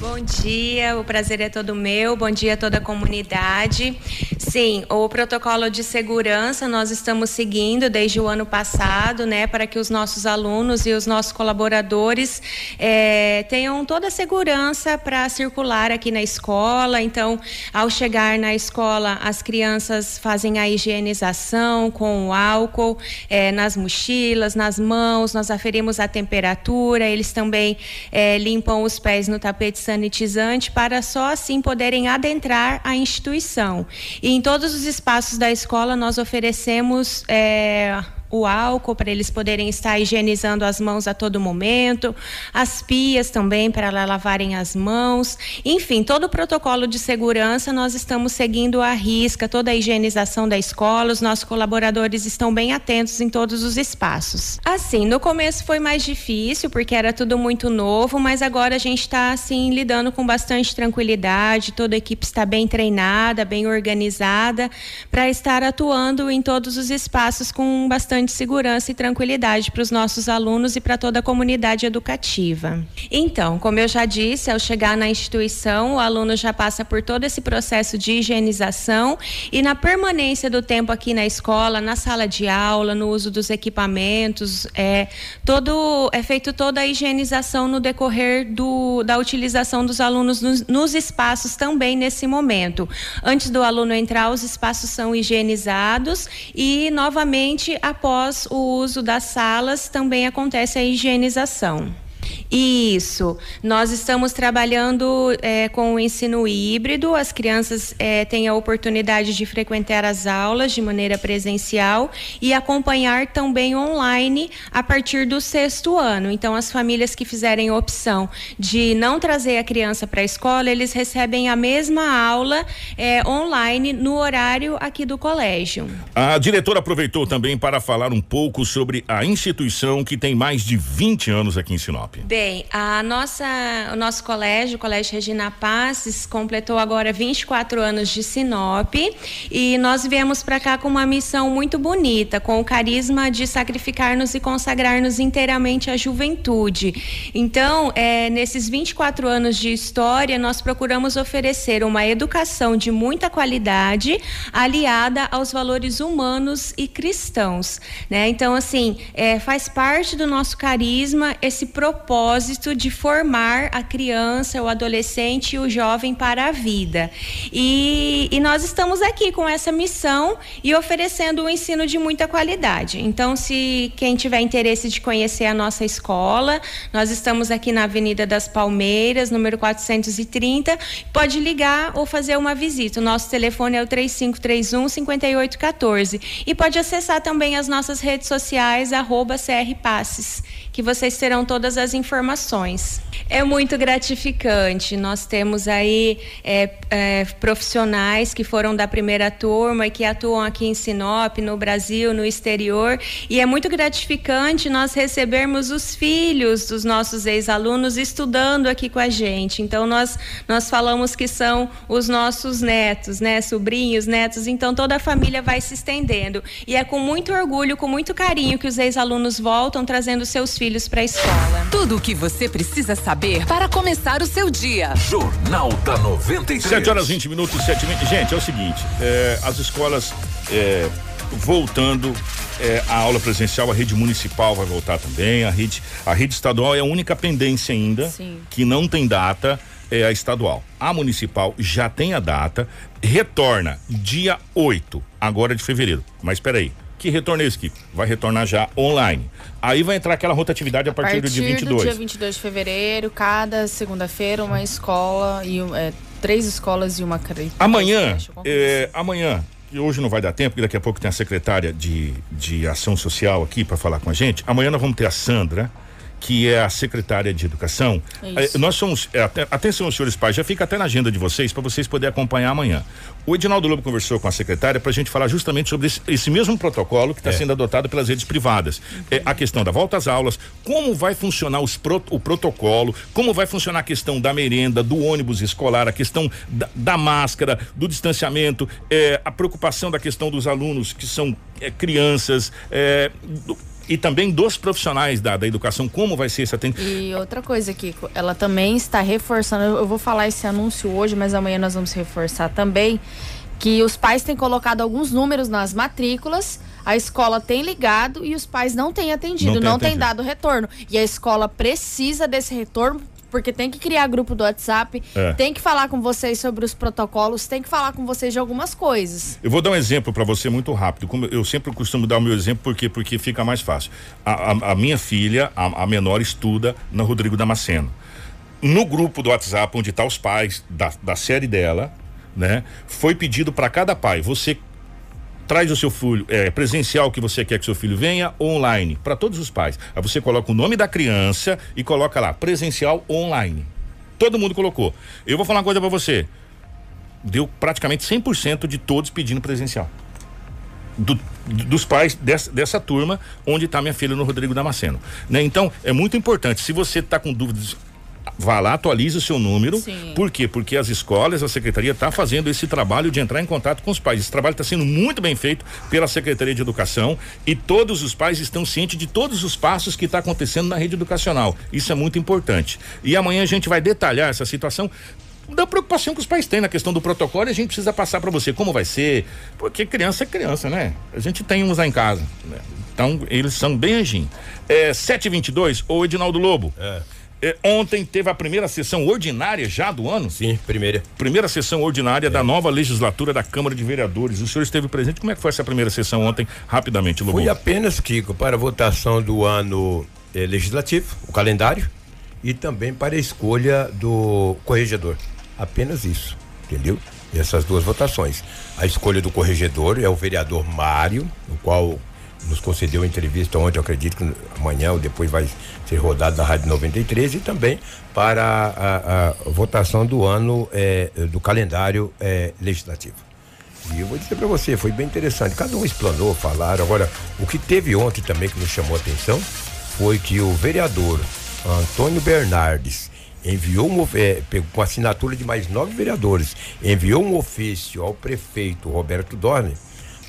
Bom dia, o prazer é todo meu. Bom dia a toda a comunidade. Sim, o protocolo de segurança nós estamos seguindo desde o ano passado, né, para que os nossos alunos e os nossos colaboradores eh, tenham toda a segurança para circular aqui na escola. Então, ao chegar na escola, as crianças fazem a higienização com o álcool eh, nas mochilas, nas mãos. Nós aferimos a temperatura. Eles também eh, limpam os pés no tapete sanitizante para só assim poderem adentrar a instituição. E em todos os espaços da escola nós oferecemos é, o álcool para eles poderem estar higienizando as mãos a todo momento, as pias também para lavarem as mãos. Enfim, todo o protocolo de segurança nós estamos seguindo à risca, toda a higienização da escola, os nossos colaboradores estão bem atentos em todos os espaços. Assim, no começo foi mais difícil porque era tudo muito novo, mas agora a gente está assim lidando com bastante tranquilidade, toda a equipe está bem treinada, bem organizada para estar atuando em todos os espaços com bastante segurança e tranquilidade para os nossos alunos e para toda a comunidade educativa. Então, como eu já disse, ao chegar na instituição, o aluno já passa por todo esse processo de higienização e na permanência do tempo aqui na escola, na sala de aula, no uso dos equipamentos, é todo é feito toda a higienização no decorrer do, da utilização dos alunos nos, nos espaços também nesse momento. Antes do aluno entrar, os espaços são higienizados e novamente após após o uso das salas, também acontece a higienização. Isso. Nós estamos trabalhando é, com o ensino híbrido. As crianças é, têm a oportunidade de frequentar as aulas de maneira presencial e acompanhar também online a partir do sexto ano. Então, as famílias que fizerem opção de não trazer a criança para a escola, eles recebem a mesma aula é, online no horário aqui do colégio. A diretora aproveitou também para falar um pouco sobre a instituição que tem mais de 20 anos aqui em Sinop. Bem, a nossa, o nosso colégio, o Colégio Regina Passes, completou agora 24 anos de Sinop e nós viemos para cá com uma missão muito bonita, com o carisma de sacrificar-nos e consagrar-nos inteiramente à juventude. Então, é, nesses 24 anos de história, nós procuramos oferecer uma educação de muita qualidade, aliada aos valores humanos e cristãos. Né? Então, assim, é, faz parte do nosso carisma esse propósito de formar a criança, o adolescente e o jovem para a vida. E, e nós estamos aqui com essa missão e oferecendo um ensino de muita qualidade. Então, se quem tiver interesse de conhecer a nossa escola, nós estamos aqui na Avenida das Palmeiras, número 430, pode ligar ou fazer uma visita. O nosso telefone é o 3531 5814 e pode acessar também as nossas redes sociais arroba CR Passes, que vocês terão todas as informações. É muito gratificante. Nós temos aí é, é, profissionais que foram da primeira turma e que atuam aqui em Sinop, no Brasil, no exterior. E é muito gratificante nós recebermos os filhos dos nossos ex-alunos estudando aqui com a gente. Então, nós, nós falamos que são os nossos netos, né? Sobrinhos, netos. Então, toda a família vai se estendendo. E é com muito orgulho, com muito carinho que os ex-alunos voltam trazendo seus filhos para a escola. Tudo o que você precisa saber para começar o seu dia. Jornal da 93. 7 horas 20 minutos, 7 minutos. Gente, é o seguinte: é, as escolas é, voltando é, a aula presencial, a rede municipal vai voltar também, a rede, a rede estadual é a única pendência ainda Sim. que não tem data, é a estadual. A municipal já tem a data, retorna dia 8, agora de fevereiro. Mas espera aí. Que retorno é esse, Kiko? Vai retornar já online. Aí vai entrar aquela rotatividade a partir, do dia 22. do dia 22 de fevereiro, cada segunda-feira uma escola e é, três escolas e uma creche. Amanhã, é, amanhã, e hoje não vai dar tempo, porque daqui a pouco tem a secretária de, de ação social aqui para falar com a gente. Amanhã nós vamos ter a Sandra, que é a secretária de educação. Isso. Eh, nós somos, é, até- atenção, senhores pais, já fica até na agenda de vocês para vocês poderem acompanhar amanhã. O Edinaldo Lobo conversou com a secretária para a gente falar justamente sobre esse, esse mesmo protocolo que está sendo adotado pelas redes privadas. É, a questão da volta às aulas, como vai funcionar os pro- o protocolo, como vai funcionar a questão da merenda, do ônibus escolar, a questão da, da máscara, do distanciamento, é, a preocupação da questão dos alunos que são é, crianças, é, do- e também dos profissionais da, da educação, como vai ser esse atendimento. E outra coisa, Kiko, ela também está reforçando, eu vou falar esse anúncio hoje, mas amanhã nós vamos reforçar também, que os pais têm colocado alguns números nas matrículas, a escola tem ligado e os pais não têm atendido, Não não, tem têm atendido. dado retorno. E a escola precisa desse retorno. Porque tem que criar grupo do WhatsApp, É. tem que falar com vocês sobre os protocolos, tem que falar com vocês de algumas coisas. Eu vou dar um exemplo para você muito rápido. Como eu sempre costumo dar o meu exemplo porque porque fica mais fácil. A, a- a minha filha, a, a menor, estuda na Rodrigo Damasceno. No grupo do WhatsApp onde tá os pais da, da série dela, né? Foi pedido para cada pai, você traz o seu filho é, presencial que você quer que seu filho venha online para todos os pais. Aí você coloca o nome da criança e coloca lá presencial online. Todo mundo colocou. Eu vou falar uma coisa para você. Deu praticamente 100% de todos pedindo presencial. Do- dos pais dessa, dessa turma onde está minha filha no Rodrigo Damasceno, né? Então é muito importante. Se você está com dúvidas, vá lá, atualize o seu número. Sim. Por quê? Porque as escolas, a secretaria está fazendo esse trabalho de entrar em contato com os pais. Esse trabalho está sendo muito bem feito pela Secretaria de Educação e todos os pais estão cientes de todos os passos que está acontecendo na rede educacional. Isso é muito importante. E amanhã a gente vai detalhar essa situação da preocupação que os pais têm na questão do protocolo e a gente precisa passar para você como vai ser, porque criança é criança, né? A gente tem uns lá em casa, né? Então, eles são bem anjinhos. É 722 ou Edinaldo Lobo. É, ontem teve a primeira sessão ordinária já do ano? Sim, primeira. Primeira sessão ordinária da nova legislatura da Câmara de Vereadores. O senhor esteve presente. Como é que foi essa primeira sessão ontem? Rapidamente, Lobo. Foi apenas, Kiko, para a votação do ano eh, legislativo, o calendário, e também para a escolha do corregedor. Apenas isso, entendeu? Essas duas votações. A escolha do corregedor é o vereador Mário, o qual nos concedeu entrevista ontem, eu acredito que amanhã ou depois vai ser rodado na Rádio 93, e também para a, a votação do ano eh, do calendário eh, legislativo. E eu vou dizer para você, foi bem interessante. Cada um explanou, falaram. Agora, o que teve ontem também que nos chamou a atenção foi que o vereador Antônio Bernardes enviou um, pegou com assinatura de mais nove vereadores, enviou um ofício ao prefeito Roberto Dorne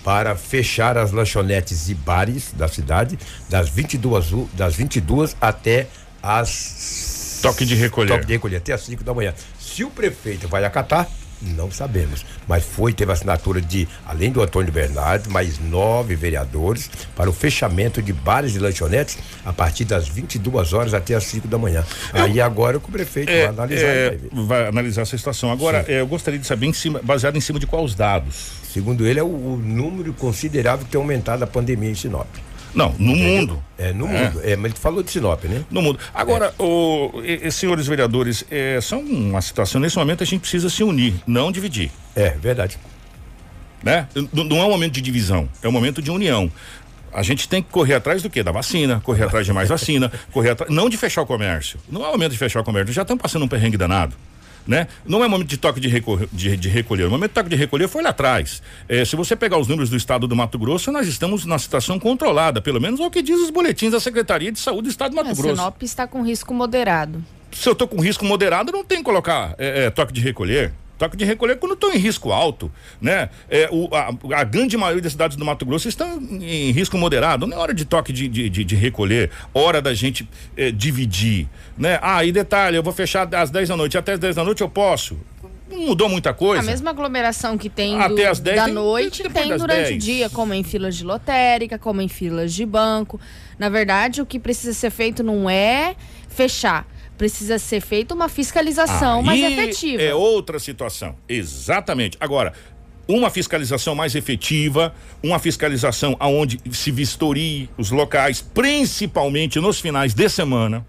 para fechar as lanchonetes e bares da cidade das 22, u- das 22 até as Toque de recolher. Toque de recolher até as 5 da manhã. Se o prefeito vai acatar, não sabemos. Mas foi, teve assinatura de, além do Antônio Bernardo, mais nove vereadores para o fechamento de bares e lanchonetes a partir das 22 horas até as 5 da manhã. Aí agora que o prefeito vai É, analisar. é, vai vai analisar essa situação. Agora, é, eu gostaria de saber, em cima, baseado em cima de quais dados? Segundo ele, é o, o número considerável que tem aumentado a pandemia em Sinop. Não, no mundo. É, no É. mundo. É, mas ele falou de Sinop, né? No mundo. Agora, o, e- e, senhores vereadores, é, são uma situação, nesse momento a gente precisa se unir, não dividir. É, verdade. Né? Não é um momento de divisão, é um momento de união. A gente tem que correr atrás do quê? Da vacina, correr atrás de mais vacina, correr atrás. Não de fechar o comércio. Não é o momento de fechar o comércio. Já estamos passando um perrengue danado. Né? Não é momento de toque de, recor- de- de recolher. O momento de toque de recolher foi lá atrás. Eh, se você pegar os números do estado do Mato Grosso, nós estamos na situação controlada, pelo menos é o que diz os boletins da Secretaria de Saúde do Estado do Mato A Grosso. Sinop está com risco moderado. Se eu tô com risco moderado, não tem que colocar é, é, toque de recolher. Toque de recolher quando tô em risco alto, né? É, o, a, a grande maioria das cidades do Mato Grosso estão em risco moderado. Não é hora de toque de, de, de- de recolher, hora da gente é, dividir, né? Ah, e detalhe, eu vou fechar às 10 da noite, até às 10 da noite eu posso. Não mudou muita coisa. A mesma aglomeração que tem Até do- às 10 da tem- noite tem durante 10. o dia, como em filas de lotérica, como em filas de banco. Na verdade, o que precisa ser feito não é fechar. Precisa ser feita uma fiscalização mais Aí efetiva. É outra situação. Exatamente. Agora, uma fiscalização mais efetiva, uma fiscalização aonde se vistorie os locais, principalmente nos finais de semana.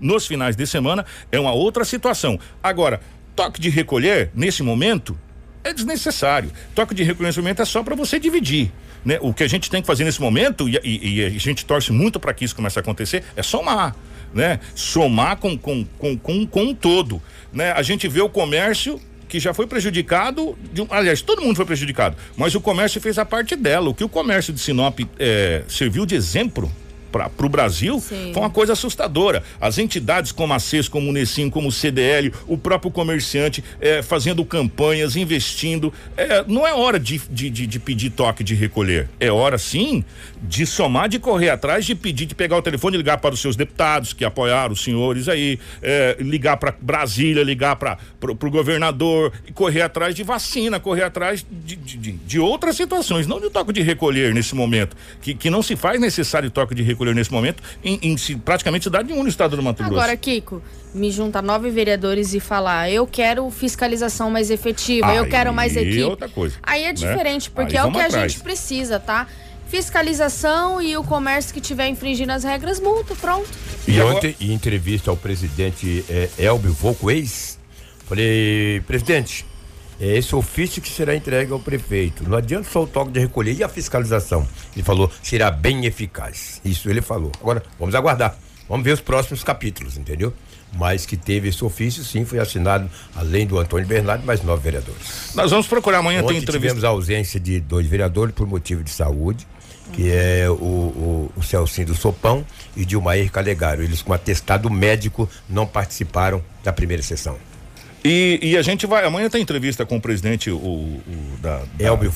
Nos finais de semana é uma outra situação. Agora, toque de recolher nesse momento é desnecessário. Toque de reconhecimento é só para você dividir. Né? O que a gente tem que fazer nesse momento, e, e- e a gente torce muito para que isso comece a acontecer, é somar. Né? Somar com, com, com, com, com um todo. Né? A gente vê o comércio que já foi prejudicado, de aliás, todo mundo foi prejudicado, mas o comércio fez a parte dela. O que o comércio de Sinop eh, serviu de exemplo para o Brasil Sim. foi uma coisa assustadora. As entidades como a CES, como o Unesim, como o CDL, o próprio comerciante eh, fazendo campanhas, investindo. Eh, não é hora de, de, de, de pedir toque de recolher. É hora sim de somar, de correr atrás, de pedir, de pegar o telefone e ligar para os seus deputados que apoiaram os senhores aí, eh, ligar para Brasília, ligar para o governador e correr atrás de vacina, correr atrás de, de, de, outras situações, não de toque de recolher nesse momento, que, que não se faz necessário toque de recolher nesse momento em, em praticamente cidade nenhuma no estado do Mato Grosso. Agora, Kiko, me junta nove vereadores e falar, eu quero fiscalização mais efetiva, eu Aí quero mais equipe. outra coisa, Aí é né? diferente, porque Aí é o que vamos a atrás. gente precisa, tá? Fiscalização e o comércio que tiver infringindo as regras, multa, pronto. E ontem, em entrevista ao presidente é, Elbio Volco, ex, falei, presidente, é esse ofício que será entregue ao prefeito. Não adianta só o toque de recolher e a fiscalização. Ele falou, será bem eficaz. Isso ele falou. Agora, vamos aguardar. Vamos ver os próximos capítulos, entendeu? Mas que teve esse ofício, sim, foi assinado, além do Antônio Bernardo, mais nove vereadores. Nós vamos procurar amanhã, Ontem tem entrevista. tivemos a ausência de dois vereadores por motivo de saúde, que é o, o, o Celcinho do Sopão e Dilmair Calegaro. Eles, com atestado médico, não participaram da primeira sessão. E, e a gente vai. Amanhã tem entrevista com o presidente o, o da, da Elbio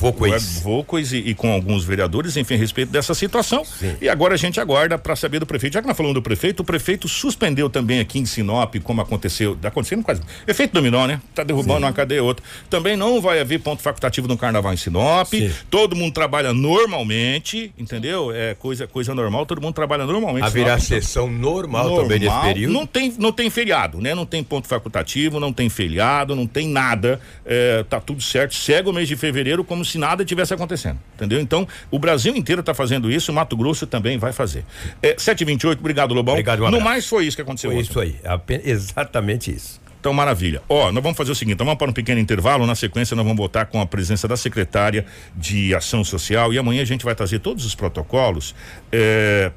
Volquez e, e com alguns vereadores, enfim, a respeito dessa situação. E agora a gente aguarda para saber do prefeito. Já que nós falamos do prefeito, o prefeito suspendeu também aqui em Sinop, como aconteceu. Tá acontecendo quase. Efeito dominó, né? Tá derrubando uma cadeia outra. Também não vai haver ponto facultativo no carnaval em Sinop. Todo mundo trabalha normalmente, entendeu? É coisa, coisa normal, todo mundo trabalha normalmente. Haverá Sinop. sessão normal, também nesse período? Não tem, não tem feriado, né? Não tem ponto facultativo, não tem feriado, não tem nada. É, tá tudo certo. Segue o mês de fevereiro como se nada tivesse acontecendo. Entendeu? Então, o Brasil inteiro tá fazendo isso, o Mato Grosso também vai fazer. É, 728, obrigado, Lobão. Obrigado, um No mais foi isso que aconteceu Foi ontem. isso aí, exatamente isso. Então, maravilha. Ó, nós vamos fazer o seguinte: vamos para um pequeno intervalo. Na sequência, nós vamos voltar com a presença da secretária de Ação Social. E amanhã a gente vai trazer todos os protocolos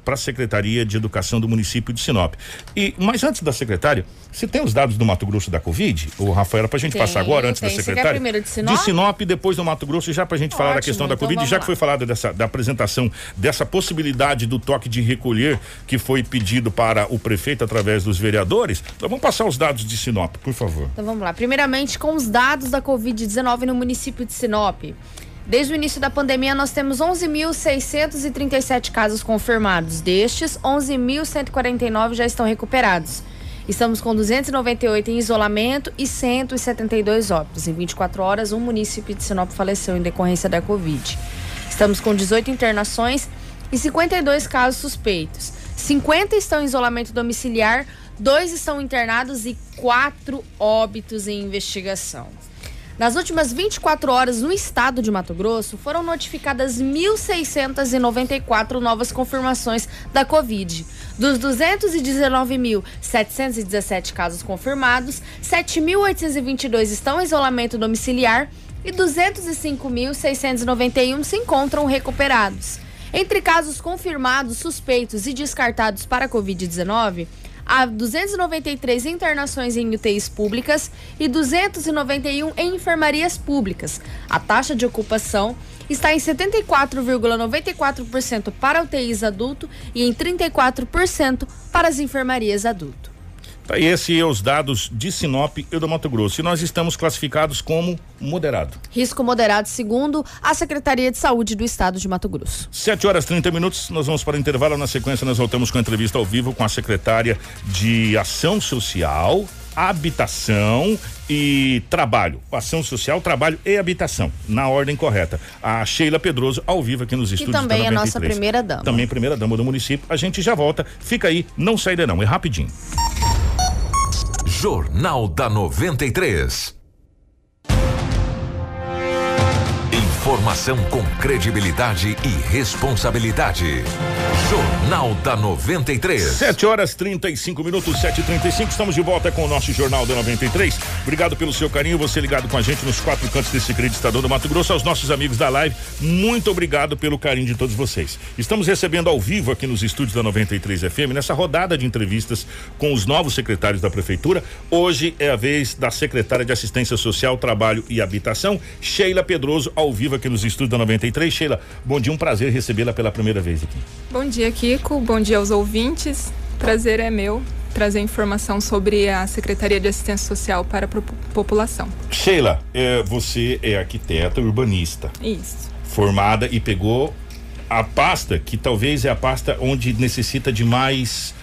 para a Secretaria de Educação do município de Sinop. E, mas antes da secretária, você tem os dados do Mato Grosso da Covid? Ô, Rafael, para a gente Tenho, passar agora, antes da tenho. Você quer secretária? primeiro de Sinop? De Sinop, depois do Mato Grosso, já para a gente falar da Ótimo, questão da então Covid, já lá. que foi falado dessa, da apresentação dessa possibilidade do toque de recolher que foi pedido para o prefeito através dos vereadores. Então vamos passar os dados de Sinop, por favor. Então vamos lá. Primeiramente, com os dados da Covid-19 no município de Sinop. Desde o início da pandemia, nós temos 11.637 casos confirmados. Destes, 11.149 já estão recuperados. Estamos com 298 em isolamento e 172 óbitos. Em 24 horas, um município de Sinop faleceu em decorrência da Covid. Estamos com 18 internações e 52 casos suspeitos. 50 estão em isolamento domiciliar, dois estão internados e quatro óbitos em investigação. Nas últimas 24 horas, no estado de Mato Grosso, foram notificadas 1.694 novas confirmações da Covid. Dos 219.717 casos confirmados, 7.822 estão em isolamento domiciliar e 205.691 se encontram recuperados. Entre casos confirmados, suspeitos e descartados para a Covid-19, há 293 internações em UTIs públicas e 291 em enfermarias públicas. A taxa de ocupação está em 74,94% para UTIs adulto e em 34% para as enfermarias adulto. Tá, e esse é os dados de Sinop e do Mato Grosso. E nós estamos classificados como moderado. Risco moderado, segundo a Secretaria de Saúde do Estado de Mato Grosso. 7 horas 30 minutos, nós vamos para o intervalo. Na sequência, nós voltamos com a entrevista ao vivo com a secretária de Ação Social, Habitação e Trabalho. Ação Social, Trabalho e Habitação, na ordem correta. A Sheila Pedroso, ao vivo aqui nos Que estúdios também da é nossa 93. primeira dama. Também primeira dama do município. A gente já volta. Fica aí, não sairá não, é rapidinho. Jornal da 93. Informação com credibilidade e responsabilidade. Jornal da 93. 7 horas 35 minutos, 7h35. Estamos de volta com o nosso Jornal da 93. Obrigado pelo seu carinho, você ligado com a gente nos quatro cantos desse querido estadão do Mato Grosso. Aos nossos amigos da live, muito obrigado pelo carinho de todos vocês. Estamos recebendo ao vivo aqui nos estúdios da 93 FM, nessa rodada de entrevistas com os novos secretários da Prefeitura. Hoje é a vez da secretária de Assistência Social, Trabalho e Habitação, Sheila Pedroso, ao vivo vivo aqui nos estúdios da 93. Sheila, bom dia, um prazer recebê-la pela primeira vez aqui. Bom dia, Kiko. Bom dia aos ouvintes. Prazer é meu trazer informação sobre a Secretaria de Assistência Social para a população. Sheila, é, você é arquiteta urbanista. Isso. Formada e pegou a pasta que talvez é a pasta onde necessita de mais.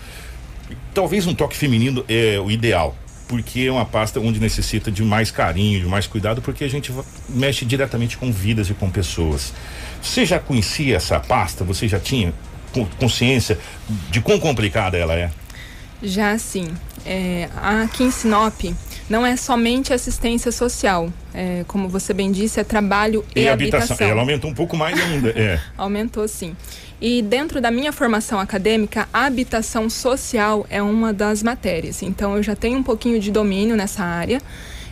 Talvez um toque feminino é o ideal porque é uma pasta onde necessita de mais carinho, de mais cuidado, porque a gente mexe diretamente com vidas e com pessoas. Você já conhecia essa pasta? Você já tinha consciência de quão complicada ela é? Já sim. É, aqui em Sinop não é somente assistência social. É, como você bem disse, é trabalho e, e habitação. habitação. Ela aumentou um pouco mais ainda. É. aumentou sim. E dentro da minha formação acadêmica, habitação social é uma das matérias. Então eu já tenho um pouquinho de domínio nessa área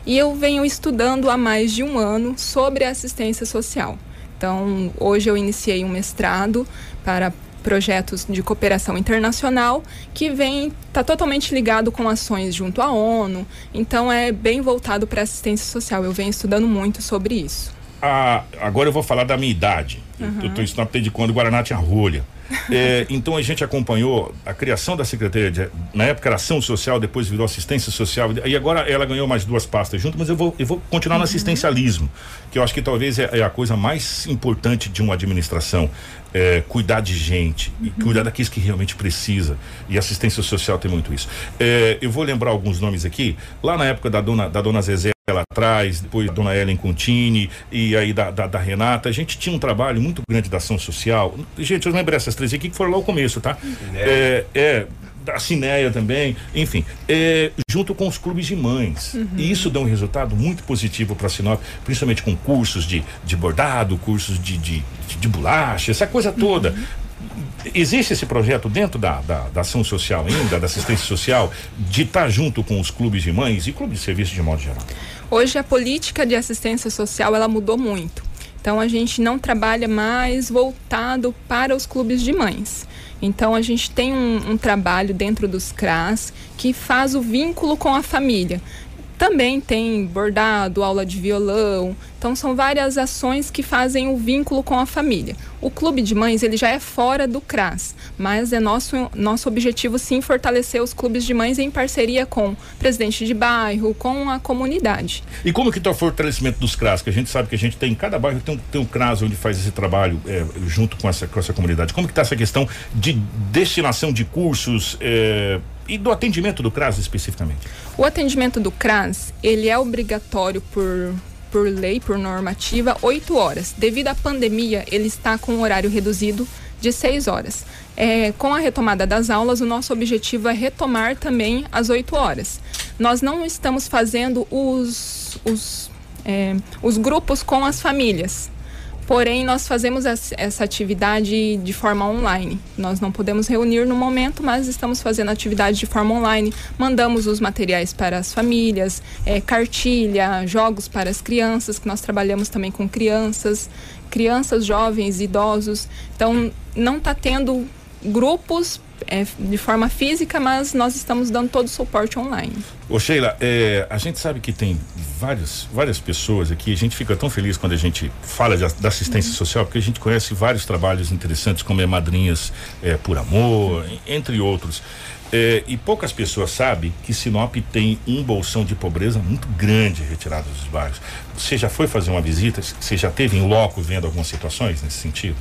e eu venho estudando há mais de um ano sobre assistência social. Então hoje eu iniciei um mestrado para projetos de cooperação internacional que vem está totalmente ligado com ações junto à ONU. Então é bem voltado para assistência social. Eu venho estudando muito sobre isso. Ah, agora eu vou falar da minha idade. Uhum. Eu estou estudando desde quando o Guaraná tinha rolha. É, então a gente acompanhou a criação da Secretaria, de, na época era Ação Social, depois virou Assistência Social, e agora ela ganhou mais duas pastas junto, mas eu vou, eu vou continuar no uhum. assistencialismo, que eu acho que talvez é, é, a coisa mais importante de uma administração. É, cuidar de gente uhum. cuidar daqueles que realmente precisa. E assistência social tem muito isso. É, eu vou lembrar alguns nomes aqui. Lá na época da dona, da dona Zezé lá atrás, depois da Dona Ellen Contini e aí da, da, da, Renata, a gente tinha um trabalho muito grande da ação social. Gente, eu lembro essas três aqui que foram lá o começo, tá? É, é da Cineia também, enfim, é, junto com os clubes de mães. Uhum. E isso dá um resultado muito positivo para a Sinop, principalmente com cursos de, de bordado, cursos de, de, de, de bolacha, essa coisa toda. Uhum. Existe esse projeto dentro da, da, da, ação social ainda, da assistência social, de estar tá junto com os clubes de mães e clubes de serviço de modo geral? Hoje a política de assistência social ela mudou muito. Então a gente não trabalha mais voltado para os clubes de mães. Então a gente tem um, um trabalho dentro dos CRAS que faz o vínculo com a família. Também tem bordado, aula de violão. Então são várias ações que fazem o vínculo com a família. O clube de mães ele já é fora do CRAS, mas é nosso nosso objetivo sim fortalecer os clubes de mães em parceria com o presidente de bairro, com a comunidade. E como que está o fortalecimento dos CRAS? Que a gente sabe que a gente tem cada bairro tem um, tem um CRAS onde faz esse trabalho é, junto com essa, com essa comunidade. Como que está essa questão de destinação de cursos é, e do atendimento do CRAS especificamente? O atendimento do CRAS, ele é obrigatório por por lei, por normativa, 8 horas. Devido à pandemia, ele está com um horário reduzido de 6 horas. É, com a retomada das aulas, o nosso objetivo é retomar também às 8 horas. Nós não estamos fazendo os, os, é, os grupos com as famílias. Porém, nós fazemos essa atividade de forma online. Nós não podemos reunir no momento, mas estamos fazendo atividade de forma online. Mandamos os materiais para as famílias, é, cartilha, jogos para as crianças, que nós trabalhamos também com crianças, crianças, jovens, idosos. Então, não está tendo grupos é, de forma física, mas nós estamos dando todo o suporte online. Ô Sheila, é, a gente sabe que tem várias, várias pessoas aqui, a gente fica tão feliz quando a gente fala de, da assistência uhum. social, porque a gente conhece vários trabalhos interessantes, como é Madrinhas é, por Amor, entre outros. É, e poucas pessoas sabem que Sinop tem um bolsão de pobreza muito grande retirado dos bairros. Você já foi fazer uma visita? Você já teve em loco vendo algumas situações nesse sentido?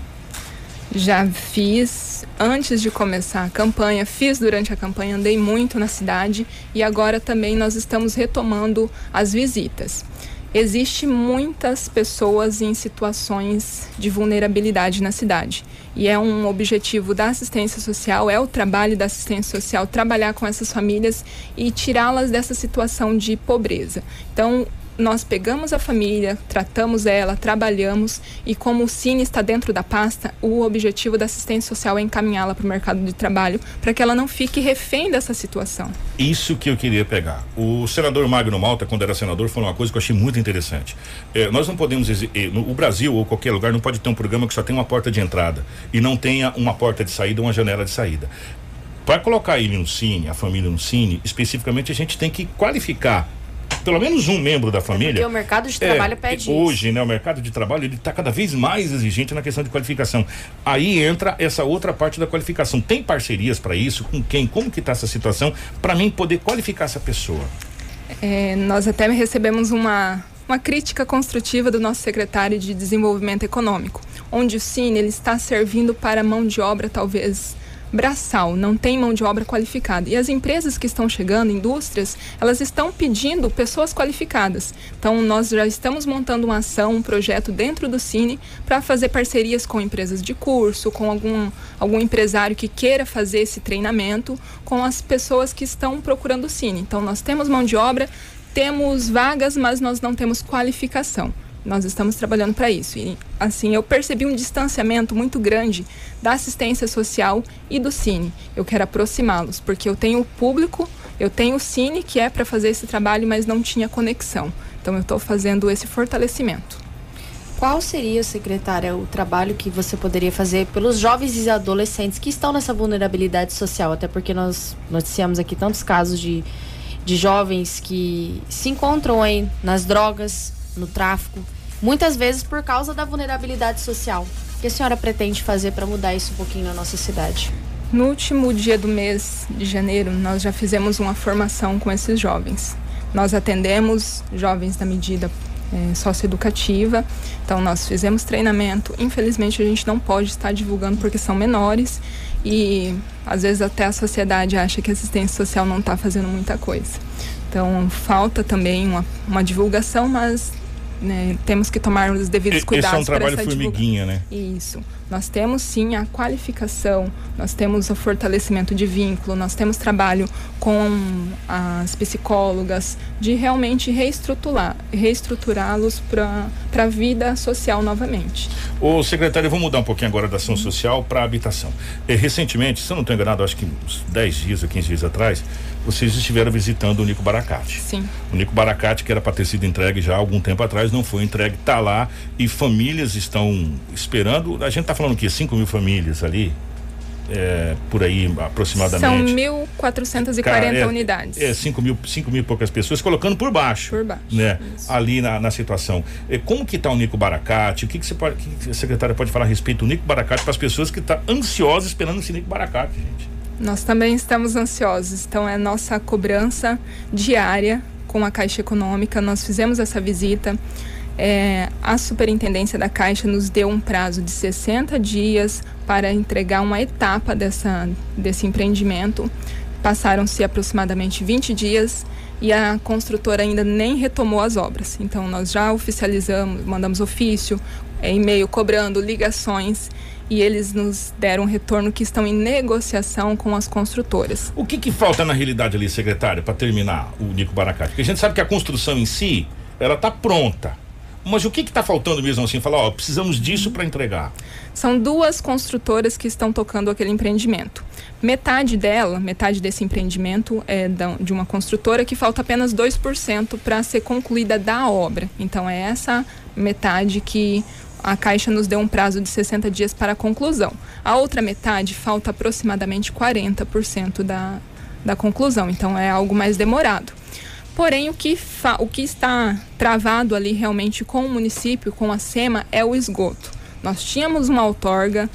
Já fiz antes de começar a campanha, fiz durante a campanha, andei muito na cidade e agora também nós estamos retomando as visitas. Existe muitas pessoas em situações de vulnerabilidade na cidade e é um objetivo da assistência social, é o trabalho da assistência social trabalhar com essas famílias e tirá-las dessa situação de pobreza. Então, nós pegamos a família, tratamos ela, trabalhamos e como o Cine está dentro da pasta, o objetivo da assistência social é encaminhá-la para o mercado de trabalho para que ela não fique refém dessa situação. Isso que eu queria pegar. O senador Magno Malta, quando era senador, falou uma coisa que eu achei muito interessante. É, nós não podemos, o Brasil ou qualquer lugar não pode ter um programa que só tem uma porta de entrada e não tenha uma porta de saída, uma janela de saída. Para colocar ele no Cine, a família no Cine, especificamente a gente tem que qualificar pelo menos um membro da família. Porque o mercado de trabalho é, pede Hoje, né, o mercado de trabalho ele está cada vez mais exigente na questão de qualificação. Aí entra essa outra parte da qualificação. Tem parcerias para isso? Com quem? Como que está essa situação para mim poder qualificar essa pessoa? É, nós até recebemos uma, uma crítica construtiva do nosso secretário de Desenvolvimento Econômico, onde o Cine ele está servindo para mão de obra talvez braçal, não tem mão de obra qualificada. E as empresas que estão chegando, indústrias, elas estão pedindo pessoas qualificadas. Então, nós já estamos montando uma ação, um projeto dentro do Cine para fazer parcerias com empresas de curso, com algum, algum empresário que queira fazer esse treinamento, com as pessoas que estão procurando o Cine. Então, nós temos mão de obra, temos vagas, mas nós não temos qualificação. Nós estamos trabalhando para isso. E, assim, eu percebi um distanciamento muito grande da assistência social e do Cine. Eu quero aproximá-los, porque eu tenho o público, eu tenho o Cine, que é para fazer esse trabalho, mas não tinha conexão. Então, eu estou fazendo esse fortalecimento. Qual seria, secretária, o trabalho que você poderia fazer pelos jovens e adolescentes que estão nessa vulnerabilidade social? Até porque nós noticiamos aqui tantos casos de, de jovens que se encontram aí nas drogas, no tráfico, muitas vezes por causa da vulnerabilidade social. O que a senhora pretende fazer para mudar isso um pouquinho na nossa cidade? No último dia do mês de janeiro, nós já fizemos uma formação com esses jovens. Nós atendemos jovens da medida é, socioeducativa, então nós fizemos treinamento. Infelizmente, a gente não pode estar divulgando porque são menores e às vezes até a sociedade acha que a assistência social não está fazendo muita coisa. Então, falta também uma, uma divulgação, mas né, temos que tomar os devidos cuidados. Esse é um trabalho formiguinha, né? Isso. Nós temos sim a qualificação, nós temos o fortalecimento de vínculo, nós temos trabalho com as psicólogas de realmente reestruturar, reestruturá-los para a vida social novamente. O secretário, vou mudar um pouquinho agora da ação social para habitação. E, recentemente, se eu não estou enganado, acho que uns 10 dias ou 15 dias atrás, vocês estiveram visitando o Nico Baracate. Sim. O Nico Baracate, que era para ter sido entregue já há algum tempo atrás, não foi entregue, está lá e famílias estão esperando. A gente está falando que 5 mil famílias ali, é, por aí aproximadamente. São 1.440 é, unidades. É, 5 mil, 5 mil e poucas pessoas colocando por baixo. Por baixo. Né? Ali na, na situação. É, como que está o Nico Baracate? O que, que você pode, que, que a secretária pode falar a respeito do Nico Baracate para as pessoas que estão tá ansiosas esperando esse Nico Baracate, gente? Nós também estamos ansiosos, então é nossa cobrança diária com a Caixa Econômica. Nós fizemos essa visita. É, a superintendência da Caixa nos deu um prazo de 60 dias para entregar uma etapa dessa, desse empreendimento. Passaram-se aproximadamente 20 dias e a construtora ainda nem retomou as obras. Então, nós já oficializamos, mandamos ofício, é, e-mail cobrando ligações e eles nos deram um retorno que estão em negociação com as construtoras. O que, que falta na realidade ali, secretário, para terminar o Nico Baracate? Porque a gente sabe que a construção em si, ela está pronta. Mas o que está faltando mesmo assim? Falar, ó, precisamos disso para entregar. São duas construtoras que estão tocando aquele empreendimento. Metade dela, metade desse empreendimento é de uma construtora que falta apenas 2% para ser concluída da obra. Então é essa metade que a Caixa nos deu um prazo de 60 dias para a conclusão. A outra metade falta aproximadamente 40% da, da conclusão, então é algo mais demorado. Porém, o que, o que está travado ali realmente com o município, com a SEMA, é o esgoto. Nós tínhamos uma outorga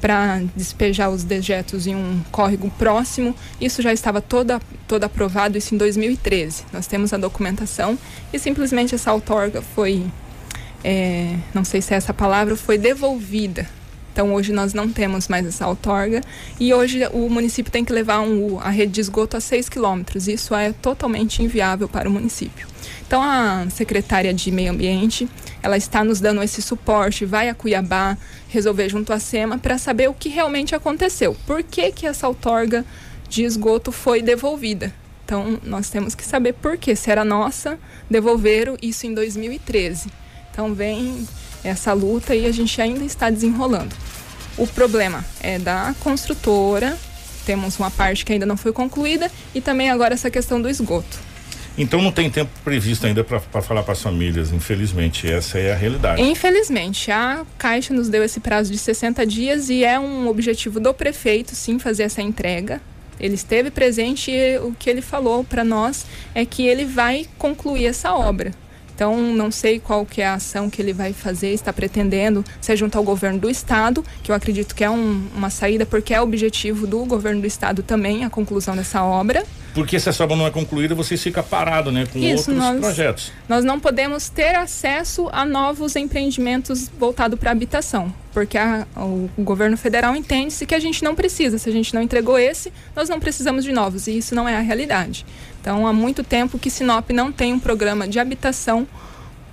para despejar os dejetos em um córrego próximo. Isso já estava toda, todo aprovado, isso em 2013. Nós temos a documentação e simplesmente essa outorga foi é, não sei se é essa palavra, foi devolvida. Então hoje nós não temos mais essa outorga e hoje o município tem que levar um, a rede de esgoto a 6 quilômetros. Isso é totalmente inviável para o município. Então a secretária de Meio Ambiente, ela está nos dando esse suporte, vai a Cuiabá resolver junto à SEMA para saber o que realmente aconteceu. Por que, que essa outorga de esgoto foi devolvida? Então nós temos que saber por que, se era nossa, devolveram isso em 2013. Então vem essa luta e a gente ainda está desenrolando. O problema é da construtora, temos uma parte que ainda não foi concluída e também agora essa questão do esgoto. Então não tem tempo previsto ainda para falar para as famílias, infelizmente, essa é a realidade. Infelizmente, a Caixa nos deu esse prazo de 60 dias e é um objetivo do prefeito sim fazer essa entrega Ele esteve presente e o que ele falou para nós é que ele vai concluir essa obra. Então, não sei qual que é a ação que ele vai fazer, está pretendendo se junto ao governo do estado, que eu acredito que é um, uma saída, porque é objetivo do governo do estado também a conclusão dessa obra. Porque se essa obra não é concluída, você fica parado, né? Com Isso, outros nós- projetos. Nós não podemos ter acesso a novos empreendimentos voltados para habitação, porque a- o governo federal entende-se que a gente não precisa. Se a gente não entregou esse, nós não precisamos de novos, e isso não é a realidade. Então, há muito tempo que Sinop não tem um programa de habitação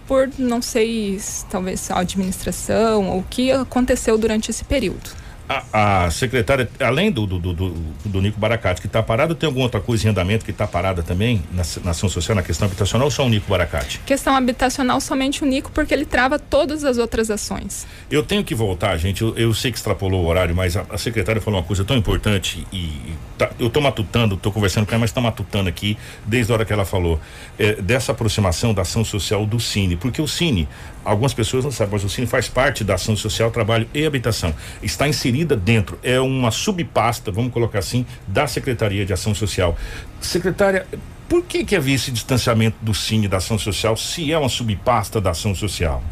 por, não sei, talvez só administração ou o que aconteceu durante esse período. A, a secretária, além do, do, do, do, do Nico Baracate, que está parado, tem alguma outra coisa em andamento que está parada também na, na ação social, na questão habitacional, ou só o Nico Baracate? Questão habitacional somente o Nico, porque ele trava todas as outras ações. Eu tenho que voltar, gente. Eu, eu sei que extrapolou o horário, mas a, a secretária falou uma coisa tão importante e, e tá- eu tô matutando, tô conversando com ela, mas tá matutando aqui desde a hora que ela falou é, dessa aproximação da ação social do Cine, porque o Cine, algumas pessoas não sabem, mas o Cine faz parte da ação social, trabalho e habitação. Está inserida dentro, é uma subpasta, vamos colocar assim, da Secretaria de Ação Social. Secretária, por que que havia esse distanciamento do Cine da ação social se é uma subpasta da ação social?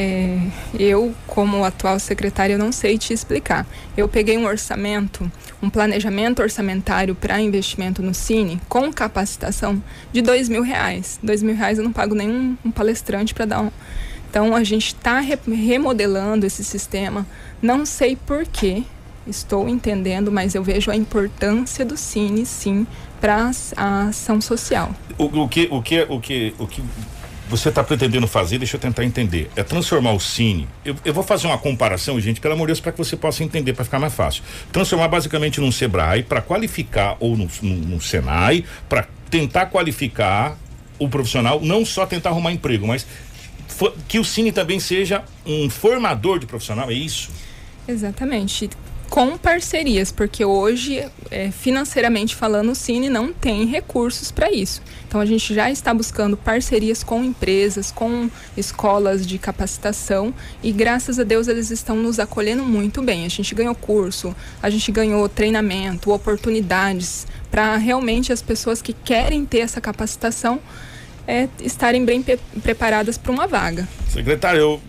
É, eu, como atual secretária, não sei te explicar. Eu peguei um orçamento, um planejamento orçamentário para investimento no Cine com capacitação de dois mil reais. Dois mil reais eu não pago nenhum um palestrante para dar um. Então a gente está remodelando esse sistema. Não sei porquê, estou entendendo, mas eu vejo a importância do Cine, sim, para a ação social. O, o que, o que, o que, o que você está pretendendo fazer? Deixa eu tentar entender. É transformar o Cine. Eu, eu vou fazer uma comparação, gente, pelo amor de Deus, para que você possa entender, para ficar mais fácil. Transformar basicamente num Sebrae para qualificar ou no, no, no Senai para tentar qualificar o profissional, não só tentar arrumar emprego, mas que o Cine também seja um formador de profissional. É isso? Exatamente. Com parcerias, porque hoje, é, financeiramente falando, o Cine não tem recursos para isso. Então a gente já está buscando parcerias com empresas, com escolas de capacitação e graças a Deus eles estão nos acolhendo muito bem. A gente ganhou curso, a gente ganhou treinamento, oportunidades para realmente as pessoas que querem ter essa capacitação é, estarem bem preparadas para uma vaga. Secretário, eu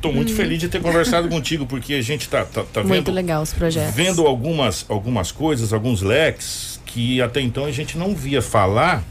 estou muito Hum. feliz de ter conversado contigo, porque a gente tá, tá, tá Muito vendo. legal os projetos. vendo algumas, algumas coisas, alguns leques que até então a gente não via falar,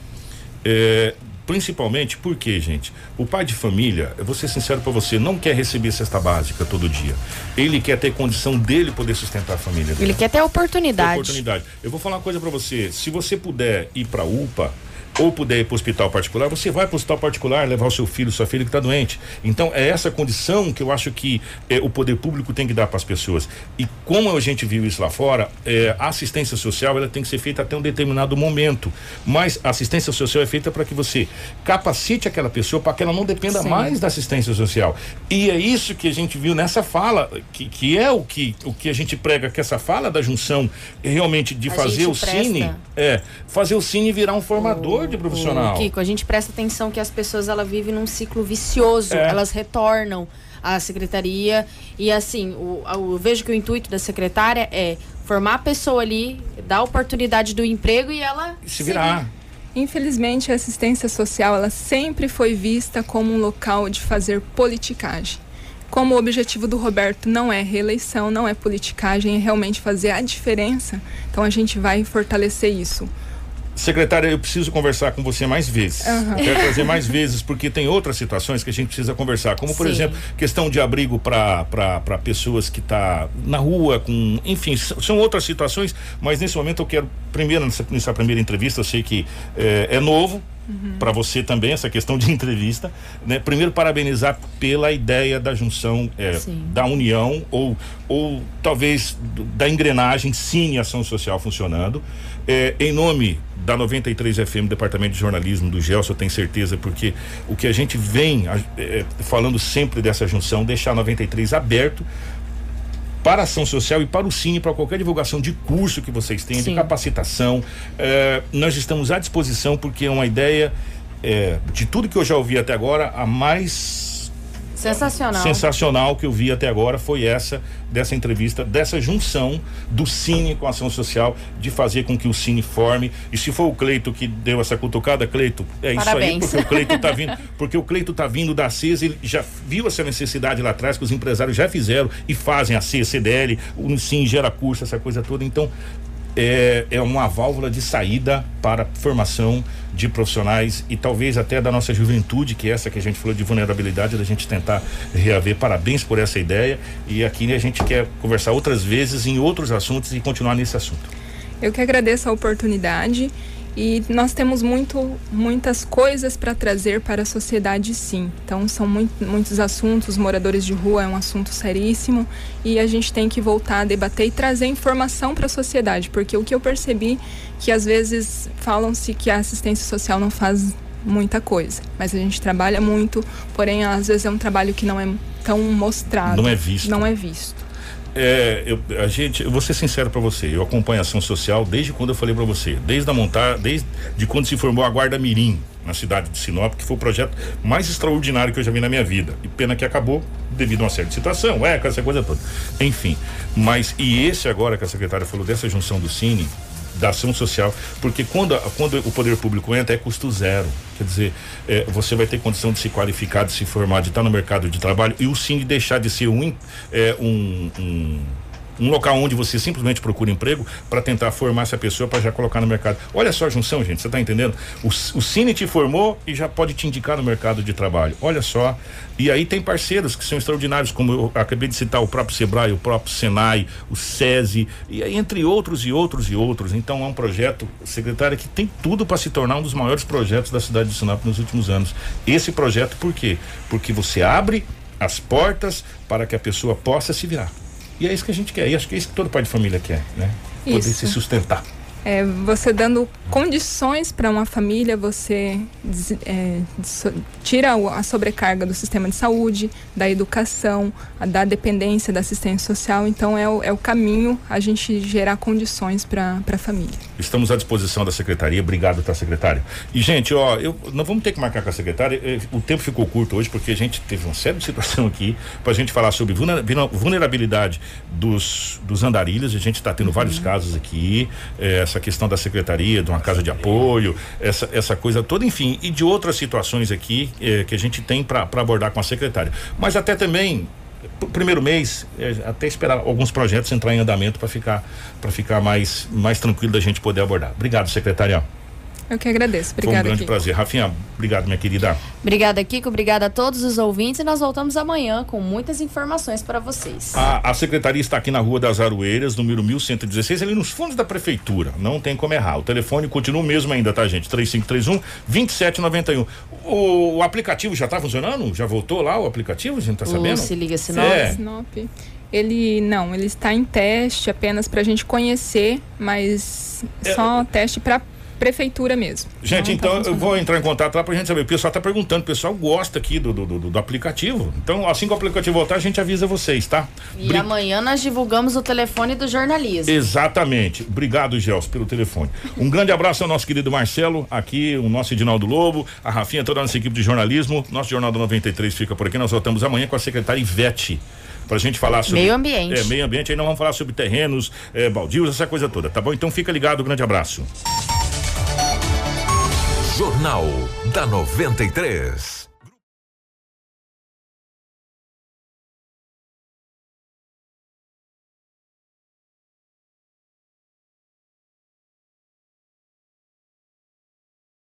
é, principalmente porque, gente, o pai de família, eu vou ser sincero para você, não quer receber cesta básica todo dia. Ele quer ter condição dele poder sustentar a família dele. Ele quer ter oportunidade. Ter oportunidade. Eu vou falar uma coisa para você, se você puder ir para UPA, ou puder ir para o hospital particular, você vai para o hospital particular levar o seu filho, sua filha que está doente. Então é essa condição que eu acho que eh, o poder público tem que dar para as pessoas. E como a gente viu isso lá fora, eh, a assistência social ela tem que ser feita até um determinado momento. Mas a assistência social é feita para que você capacite aquela pessoa para que ela não dependa Sim. mais da assistência social. E é isso que a gente viu nessa fala, que, que é o que, o que a gente prega, que essa fala da junção é realmente de A fazer o Cine, presta- é, fazer o Cine virar um formador de profissional. Ô, Kiko, a gente presta atenção que as pessoas ela vivem num ciclo vicioso, É. elas retornam à secretaria e assim, o, eu vejo que o intuito da secretária é formar a pessoa ali, dar a oportunidade do emprego e ela se virar. Infelizmente, a assistência social ela sempre foi vista como um local de fazer politicagem. Como o objetivo do Roberto não é reeleição, não é politicagem, é realmente fazer a diferença, então a gente vai fortalecer isso. Secretária, eu preciso conversar com você mais vezes. Eu quero trazer mais vezes, porque tem outras situações que a gente precisa conversar. Como, por Sim. exemplo, questão de abrigo para pessoas que tá na rua, com. Enfim, são outras situações, mas nesse momento eu quero, primeiro, nessa, nessa primeira entrevista, eu sei que eh, é novo. Para você também, essa questão de entrevista. Né? Primeiro, parabenizar pela ideia da junção, Sim. da união, ou, ou talvez da engrenagem Cine Ação Social funcionando. Eh, em nome da 93 FM, Departamento de Jornalismo do Gelson, eu tenho certeza, porque o que a gente vem eh, falando sempre dessa junção, deixar a 93 aberto para a ação social e para o Cine, para qualquer divulgação de curso que vocês tenham, de Sim. capacitação. Eh, nós estamos à disposição porque é uma ideia, eh, de tudo que eu já ouvi até agora, a mais Sensacional. sensacional que eu vi até agora foi essa, dessa entrevista, dessa junção do Cine com a ação social, de fazer com que o Cine forme. E se for o Cleito que deu essa cutucada, Cleito, é isso aí, Parabéns. porque o Cleito tá vindo, porque o Cleito tá vindo da CES, ele já viu essa necessidade lá atrás, que os empresários já fizeram e fazem a CES, CDL, o Cine gera curso, essa coisa toda. Então, é, é uma válvula de saída para formação de profissionais e talvez até da nossa juventude, que é essa que a gente falou de vulnerabilidade, da gente tentar reaver. Parabéns por essa ideia e aqui a gente quer conversar outras vezes em outros assuntos e continuar nesse assunto. Eu que agradeço a oportunidade e nós temos muito, muitas coisas para trazer para a sociedade, sim. Então, são muito, muitos assuntos. Moradores de rua é um assunto seríssimo e a gente tem que voltar a debater e trazer informação para a sociedade, porque o que eu percebi que às vezes falam-se que a assistência social não faz muita coisa, mas a gente trabalha muito, porém às vezes é um trabalho que não é tão mostrado. Não é visto. Não é visto. É, eu, a gente, eu vou ser sincero para você, eu acompanho a ação social desde quando eu falei para você, desde a montar, desde de quando se formou a Guarda Mirim na cidade de Sinop, que foi o projeto mais extraordinário que eu já vi na minha vida. E pena que acabou devido a uma certa situação, é, com essa coisa toda. Enfim, mas e esse agora que a secretária falou dessa junção do Cine, da ação social, porque quando, quando o poder público entra é custo zero. Quer dizer, é, você vai ter condição de se qualificar, de se formar, de estar no mercado de trabalho e o Cine deixar de ser um, é, um, um um local onde você simplesmente procura emprego para tentar formar essa pessoa para já colocar no mercado. Olha só a junção, gente, você está entendendo? O, o Cine te formou e já pode te indicar no mercado de trabalho. Olha só. E aí tem parceiros que são extraordinários, como eu acabei de citar, o próprio Sebrae, o próprio Senai, o SESI, e aí, entre outros e outros e outros. Então é um projeto, secretária, que tem tudo para se tornar um dos maiores projetos da cidade de Sinop nos últimos anos. Esse projeto, por quê? Porque você abre as portas para que a pessoa possa se virar. E é isso que a gente quer. E acho que é isso que todo pai de família quer, né? Poder Isso. se sustentar. É, você dando condições para uma família, você é, tira a sobrecarga do sistema de saúde, da educação, da dependência da assistência social. Então, é o, é o caminho a gente gerar condições para a família. Estamos à disposição da secretaria. Obrigado, tá, secretário? E, gente, ó, eu, nós vamos ter que marcar com a secretária. eh, O tempo ficou curto hoje porque a gente teve uma série de situação aqui para a gente falar sobre vulnera- vulnerabilidade dos, dos andarilhos. A gente está tendo vários casos aqui. eh, essa questão da secretaria, de uma casa de apoio, essa, essa coisa toda, enfim, e de outras situações aqui eh, que a gente tem para abordar com a secretária. Mas até também primeiro mês é, até esperar alguns projetos entrar em andamento para ficar para ficar mais mais tranquilo da gente poder abordar. Obrigado, secretária. Eu que agradeço. Foi um Obrigada, grande Kiko. prazer. Rafinha, obrigado, minha querida. Obrigada, Kiko. Obrigada a todos os ouvintes. E nós voltamos amanhã com muitas informações para vocês. A, a secretaria está aqui na Rua das Aroeiras, número 1116, ali nos fundos da prefeitura. Não tem como errar. O telefone continua o mesmo ainda, tá, gente? 3531 2791. O, o aplicativo já está funcionando? Já voltou lá o aplicativo? A gente tá O sabendo? Se Liga Sinop. É. Sinop. Ele não, ele está em teste apenas para a gente conhecer, mas É, só teste para prefeitura mesmo. Gente, tá então eu funcionando. vou entrar em contato lá pra gente saber. O pessoal tá perguntando, o pessoal gosta aqui do, do, do, do aplicativo. Então, assim que o aplicativo voltar, a gente avisa vocês, tá? E Bri- amanhã nós divulgamos o telefone do jornalismo. Exatamente. Obrigado, Gels, pelo telefone. Um grande abraço ao nosso querido Marcelo, aqui, o nosso Edinaldo Lobo, a Rafinha, toda a nossa equipe de jornalismo. Nosso Jornal do 93 fica por aqui. Nós voltamos amanhã com a secretária Ivete. Pra gente falar sobre. Meio ambiente. É, meio ambiente. Aí nós vamos falar sobre terrenos, é, baldios, essa coisa toda, tá bom? Então fica ligado, grande abraço. Jornal da 93.